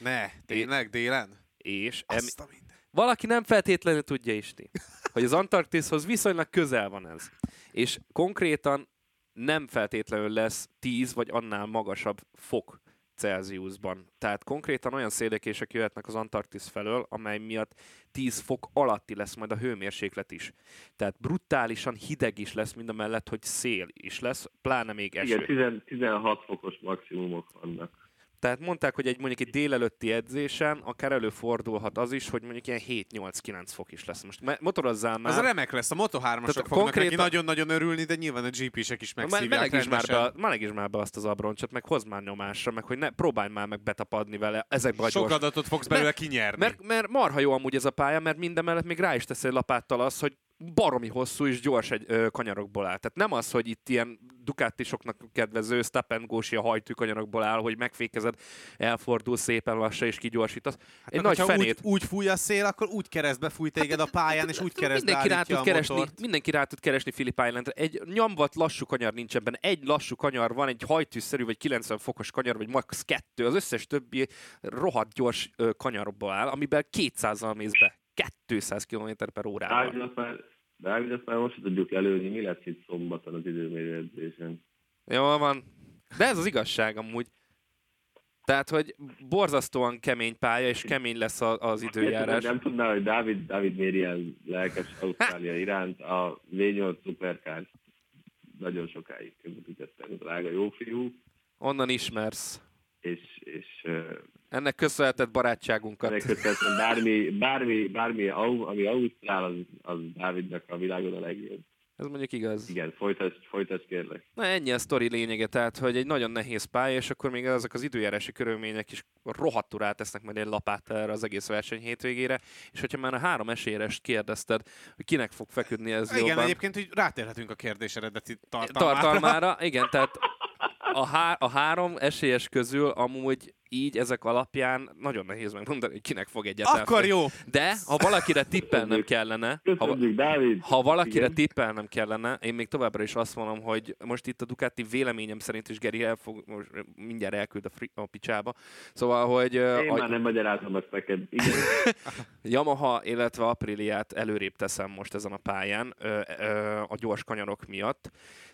Ne, tényleg, délen? És em- valaki nem feltétlenül tudja is, hogy az Antarktiszhoz viszonylag közel van ez. És konkrétan nem feltétlenül lesz 10 vagy annál magasabb fok Celsiusban. Tehát konkrétan olyan szélekések jöhetnek az Antarktisz felől, amely miatt 10 fok alatti lesz majd a hőmérséklet is. Tehát brutálisan hideg is lesz, mind a mellett, hogy szél is lesz, pláne még eső. Igen, 16 fokos maximumok vannak. Tehát mondták, hogy egy mondjuk egy délelőtti edzésen akár előfordulhat az is, hogy mondjuk ilyen 7-8-9 fok is lesz. Most motorozzál már. Az remek lesz, a Moto3-asok fognak konkrétan... neki nagyon-nagyon örülni, de nyilván a GP-sek is megszívják meleg is, már be, meleg is már be azt az abroncsot, meg hozd már nyomásra, meg hogy ne, próbálj már meg betapadni vele ezekbe a Sok gyors... adatot fogsz belőle mert, kinyerni. Mert, mert marha jó amúgy ez a pálya, mert minden mellett még rá is teszi lapáttal az, hogy baromi hosszú és gyors egy ö, kanyarokból áll. Tehát nem az, hogy itt ilyen Ducatisoknak kedvező stop and go hajtű kanyarokból áll, hogy megfékezed, elfordul szépen lassan és kigyorsítasz. Hát egy nagy fenét. Úgy, úgy fúj a szél, akkor úgy keresztbe fúj téged a pályán, és úgy keresztbe mindenki rá, tud keresni, motort. mindenki rá tud keresni Philip island Egy nyomvat lassú kanyar nincs ebben. Egy lassú kanyar van, egy hajtűszerű vagy 90 fokos kanyar, vagy max. kettő. Az összes többi rohadt gyors kanyarokból áll, amiben 200-al mész be. 200 km per órával. De azt már most tudjuk előni, mi lesz itt szombaton az időmérő edzésen. Van. De ez az igazság amúgy. Tehát, hogy borzasztóan kemény pálya, és kemény lesz az időjárás. Nem tudná, hogy Dávid, Dávid miért ilyen lelkes Ausztrália iránt. A V8 Supercars nagyon sokáig közvetítettem, drága jó fiú. Onnan ismersz. És, és ennek köszönhetett barátságunkat. Ennek köszönhetett bármi, bármi, bármi, ami Ausztrál, az, az Dávidnak a világon a legjobb. Ez mondjuk igaz. Igen, folytasd, folytasd kérlek. Na ennyi a sztori lényege, tehát hogy egy nagyon nehéz pálya, és akkor még azok az időjárási körülmények is rohadtul rátesznek majd egy lapát erre az egész verseny hétvégére, és hogyha már a három esélyest kérdezted, hogy kinek fog feküdni ez Igen, jobban. egyébként hogy rátérhetünk a kérdés eredeti tartalmára. Tartalmára, igen, tehát a, há- a három esélyes közül amúgy így ezek alapján nagyon nehéz megmondani, hogy kinek fog egyet. Akkor jó! De ha valakire tippelnem kellene, ha, ha valakire Igen. tippelnem kellene, én még továbbra is azt mondom, hogy most itt a Ducati véleményem szerint is Geri el fog, most mindjárt elküld a, fri- a picsába. Szóval, hogy... Én a, már nem magyarázom ezt neked. Igen. Yamaha, illetve Apriliát előrébb teszem most ezen a pályán a gyors kanyarok miatt.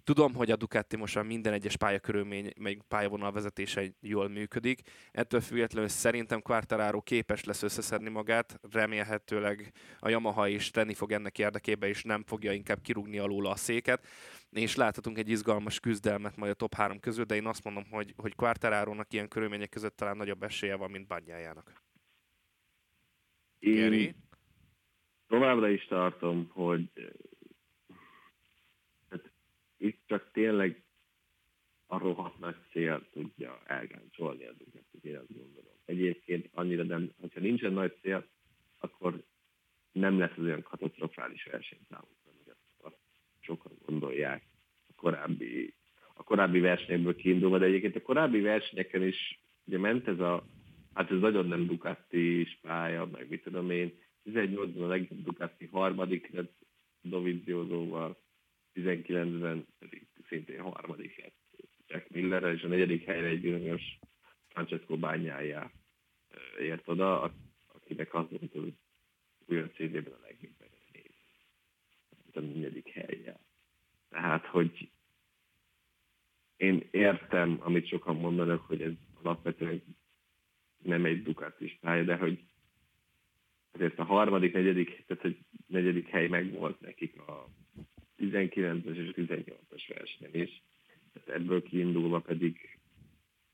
Tudom, hogy a Ducati most minden egyes pályakörülmény, meg pályavonal vezetése jól működik. Ettől függetlenül szerintem Quartararo képes lesz összeszedni magát, remélhetőleg a Yamaha is tenni fog ennek érdekében, és nem fogja inkább kirúgni alul a széket és láthatunk egy izgalmas küzdelmet majd a top 3 közül, de én azt mondom, hogy, hogy Quartararo-nak ilyen körülmények között talán nagyobb esélye van, mint Banyájának. Én továbbra is tartom, hogy itt csak tényleg a rohadt nagy cél tudja elgáncsolni a Ducatit, én azt gondolom. Egyébként annyira nem, hogyha nincsen nagy cél, akkor nem lesz az olyan katasztrofális verseny számunkra, hogy azt sokan gondolják a korábbi korábbi versenyekből kiindulva, de egyébként a korábbi versenyeken is ugye ment ez a, hát ez nagyon nem Ducati pálya, meg mit tudom én, 18-ban a legjobb Ducati harmadik lett Doviziosoval, 19-ben pedig szintén harmadik lett Jack Miller, és a negyedik helyre egy bizonyos Francesco bányájá ért oda, akinek az volt, hogy olyan CD-ben a legjobb eredmény. A negyedik helye. Tehát, hogy én értem, amit sokan mondanak, hogy ez alapvetően nem egy Ducatis pálya, de hogy azért a harmadik, negyedik, tehát hogy negyedik hely megvolt nekik a 19-es és 18-as versenyen is. Tehát ebből kiindulva pedig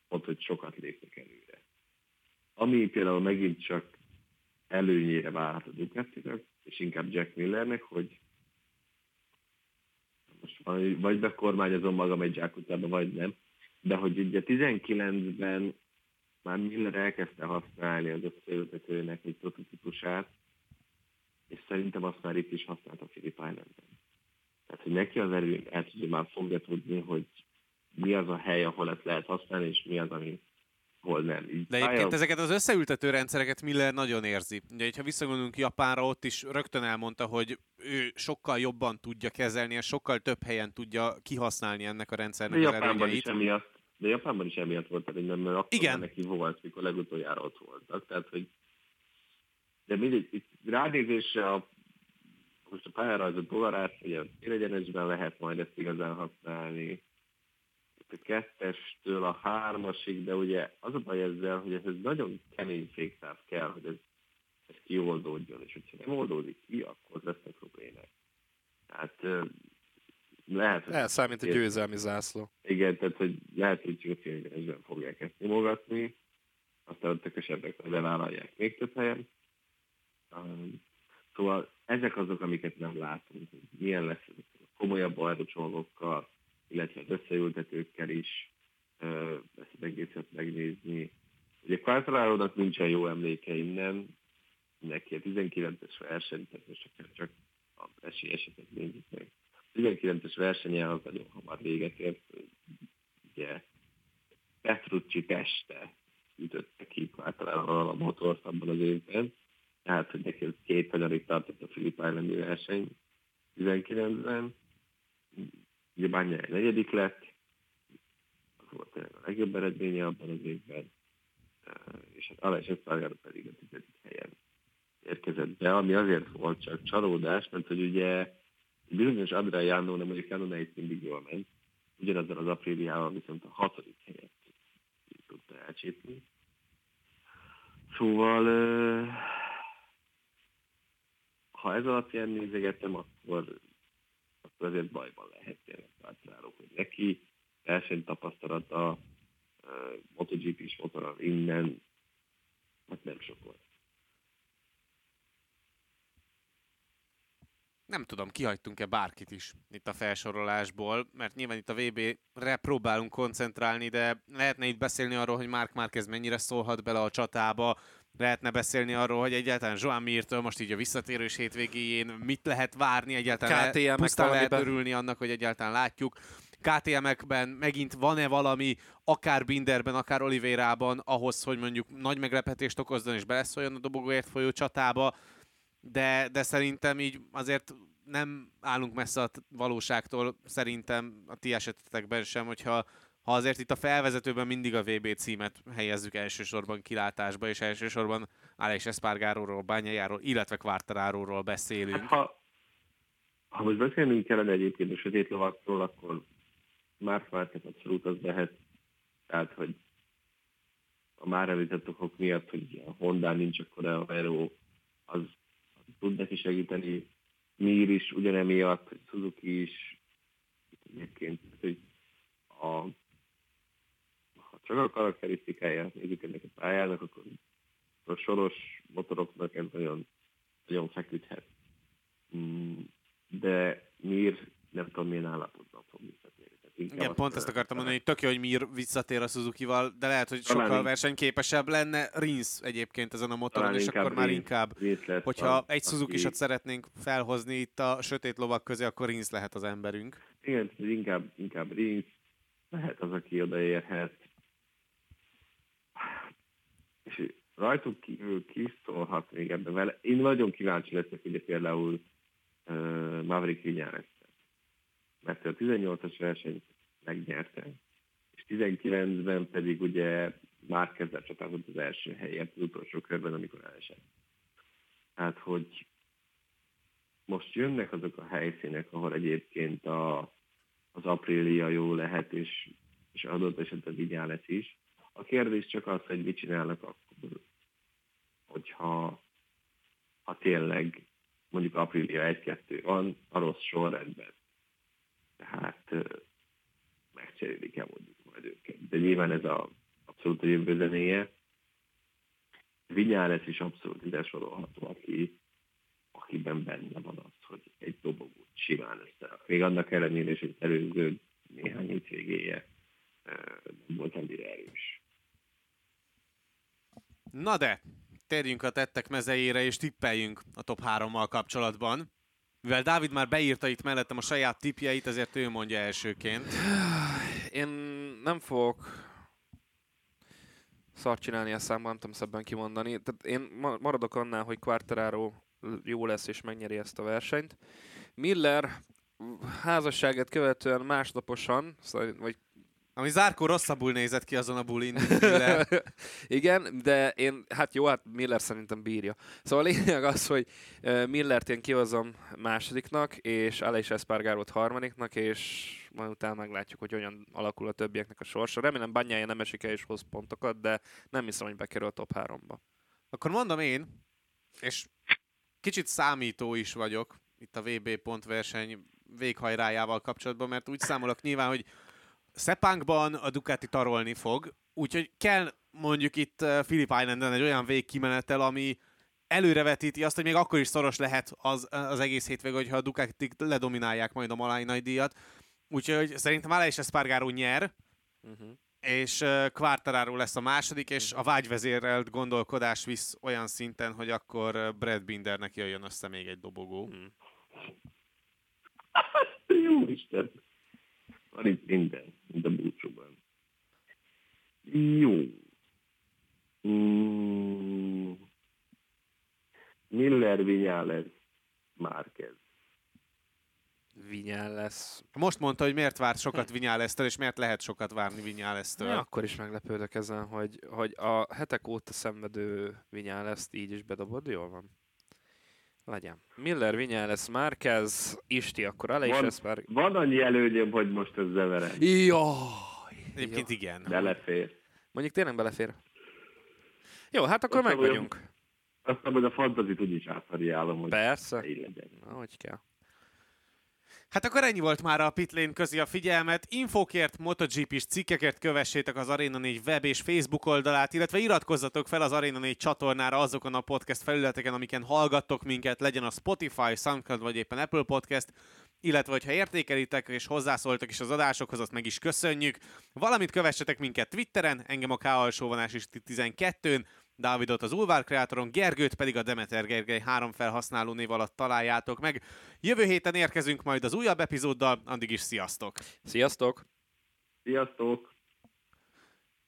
ott, hogy sokat léptek előre. Ami például megint csak előnyére válhat a Ducatinak, és inkább Jack Millernek, hogy most vagy bekormányozom magam egy zsákutcába, vagy nem, de hogy ugye 19-ben már Miller elkezdte használni az összeültetőnek egy prototípusát, és szerintem azt már itt is használta Philip Islandben. Tehát, hogy neki az erő el tudja már fogja tudni, hogy mi az a hely, ahol ezt lehet használni, és mi az, ami hol nem. Így De egyébként pálya... ezeket az összeültető rendszereket Miller nagyon érzi. Ugye, ha visszagondolunk Japánra, ott is rögtön elmondta, hogy ő sokkal jobban tudja kezelni, és sokkal több helyen tudja kihasználni ennek a rendszernek De az Japánban is emiatt, de Japánban is emiatt volt előnyben, mert akkor Igen. neki volt, mikor legutoljára ott voltak. Tehát, hogy de mindegy, itt ránézésre a most a pályarajzot dolarát, ugye élegyenesben lehet majd ezt igazán használni, a kettestől a hármasig, de ugye az a baj ezzel, hogy ez nagyon kemény féktáv kell, hogy ez, ez kioldódjon, és hogyha nem oldódik ki, akkor lesznek problémák. Tehát lehet, hogy... Elszámít a győzelmi zászló. Igen, tehát hogy lehet, hogy csak a félgyenesben fogják ezt nyomogatni, aztán ott esetleg levállalják még több helyen. Szóval ezek azok, amiket nem látunk, milyen lesz komolyabb aerocsomókkal, illetve az összeültetőkkel is ezt az egészet megnézni. Ugye Quartararo-nak nincsen jó emléke innen, neki a 19-es verseny, tehát most csak, az esélyesetet nézzük meg. A 19-es versenye az nagyon hamar véget ért, ugye Petrucci teste ütötte ki Quartararo a motort abban az évben, tehát hogy neki két hanyarig tartott a Philip Islandi verseny 19-ben, Ugye Bányai negyedik lett, az volt tényleg a legjobb eredménye abban az évben, és hát Alás Eszpárgára pedig a tizedik helyen érkezett be, ami azért volt csak csalódás, mert hogy ugye bizonyos Andrei Jánó, nem mondjuk Jánó mindig jól ment, ugyanazzal az apríliával viszont a hatodik helyet tudta elcsépni. Szóval, ha ez alapján nézegetem, akkor akkor azért bajban lehet tényleg Quartararo, hogy neki versenytapasztalata MotoGP-s motoron innen, hát nem sok volt. nem tudom, kihagytunk-e bárkit is itt a felsorolásból, mert nyilván itt a VB-re próbálunk koncentrálni, de lehetne itt beszélni arról, hogy Mark Márquez mennyire szólhat bele a csatába, lehetne beszélni arról, hogy egyáltalán Joan Mirtől most így a visszatérős hétvégéjén mit lehet várni, egyáltalán KTM pusztán lehet örülni annak, hogy egyáltalán látjuk. KTM-ekben megint van-e valami, akár Binderben, akár Oliveirában, ahhoz, hogy mondjuk nagy meglepetést okozzon és beleszóljon a dobogóért folyó csatába, de, de szerintem így azért nem állunk messze a valóságtól, szerintem a ti esetetekben sem, hogyha ha azért itt a felvezetőben mindig a VB címet helyezzük elsősorban kilátásba, és elsősorban Alex Espargaróról, Bányájáról, illetve Quartararóról beszélünk. Hát, ha, ha most beszélnünk kellene egyébként a sötét lovakról, akkor már Márquez abszolút az lehet, tehát, hogy a már említett okok miatt, hogy a Honda nincs akkor a Aero, az, az tud neki segíteni. Mir is ugyanemiatt, hogy Suzuki is egyébként, hogy a csak a karakterisztikáját nézzük ennek a pályának, akkor a soros motoroknak ez nagyon, nagyon feküdhet. Mm, de Mir nem tudom milyen állapotban fog visszatérni. Igen, pont ezt akartam mondani, hogy tök jó, hogy Mir visszatér a Suzuki-val, de lehet, hogy Talán sokkal inkább. versenyképesebb lenne Rins egyébként ezen a motoron, Talán és akkor már inkább, hogyha az, egy suzuki aki... szeretnénk felhozni itt a sötét lovak közé, akkor Rins lehet az emberünk. Igen, inkább, inkább Rins, lehet az, aki odaérhet. És rajtuk kívül ki szólhat még ebbe vele. Én nagyon kíváncsi leszek ugye például uh, Maverick Vinyales. Mert a 18-as versenyt megnyerte, és 19-ben pedig ugye már kezdett csatázott az első helyért az utolsó körben, amikor elesett. Tehát, hogy most jönnek azok a helyszínek, ahol egyébként a, az aprília jó lehet, és, és adott esetben Vinyales is. A kérdés csak az, hogy mit csinálnak akkor, hogyha ha tényleg mondjuk aprília 1-2 van, a rossz sorrendben. Tehát megcserélik-e mondjuk majd őket. De nyilván ez a abszolút a jövő zenéje. Vinyales is abszolút ide sorolható, aki, akiben benne van az, hogy egy dobogót simán összerak. Még annak ellenére is, hogy előző néhány hétvégéje nem volt ennyire erős. Na de, térjünk a tettek mezeire és tippeljünk a top 3-mal kapcsolatban. Mivel Dávid már beírta itt mellettem a saját tipjeit, ezért ő mondja elsőként. Én nem fogok szart csinálni a számban, nem tudom szebben kimondani. Tehát én maradok annál, hogy Quartararo jó lesz és megnyeri ezt a versenyt. Miller házasságát követően másnaposan, szóval, vagy ami Zárkó rosszabbul nézett ki azon a bulin, Igen, de én, hát jó, hát Miller szerintem bírja. Szóval a lényeg az, hogy Millert én kihozom másodiknak, és Aleix Espargarót harmadiknak, és majd utána meglátjuk, hogy hogyan alakul a többieknek a sorsa. Remélem Banyája nem esik el és hoz pontokat, de nem hiszem, hogy bekerül a top 3-ba. Akkor mondom én, és kicsit számító is vagyok itt a VB pont verseny véghajrájával kapcsolatban, mert úgy számolok nyilván, hogy Szepánkban a Ducati tarolni fog, úgyhogy kell mondjuk itt uh, Philip Islanden egy olyan végkimenetel, ami előrevetíti azt, hogy még akkor is szoros lehet az, az egész hétvég, hogyha a Ducati ledominálják majd a Malai nagy díjat. Úgyhogy szerintem Aleix Espargaró nyer, uh-huh. és uh, Quartararo lesz a második, és uh-huh. a vágyvezérelt gondolkodás visz olyan szinten, hogy akkor Brad Bindernek jöjjön össze még egy dobogó. Uh-huh. Jó Isten! Van itt minden, mint a búcsúban. Jó. Mm. Miller Vinyales Márquez. Vinyales. Most mondta, hogy miért várt sokat Vinyálesztől, és miért lehet sokat várni Vinyálesztől. Ja, akkor is meglepődök ezen, hogy, hogy a hetek óta szenvedő Vinyáleszt így is bedobod, jól van. Legyen. Miller, Vinyales, Márquez, Isti, akkor Ale van, is már... Van annyi előnyöm, hogy most ez zeverem. Jó. Egyébként igen. Belefér. Mondjuk tényleg belefér. Jó, hát akkor meg vagyunk. Aztán hogy a fantazit úgyis átfariálom, hogy Persze. így legyen. Ahogy kell. Hát akkor ennyi volt már a Pitlane közi a figyelmet. Infokért, MotoGP-s cikkekért kövessétek az Arena 4 web és Facebook oldalát, illetve iratkozzatok fel az Arena 4 csatornára azokon a podcast felületeken, amiken hallgattok minket, legyen a Spotify, SoundCloud vagy éppen Apple Podcast, illetve hogyha értékelitek és hozzászóltak is az adásokhoz, azt meg is köszönjük. Valamit kövessetek minket Twitteren, engem a K alsóvonás is 12-n, Dávidot az Ulvár kreátoron, Gergőt pedig a Demeter Gergely három felhasználó név alatt találjátok meg. Jövő héten érkezünk majd az újabb epizóddal, addig is sziasztok! Sziasztok! Sziasztok!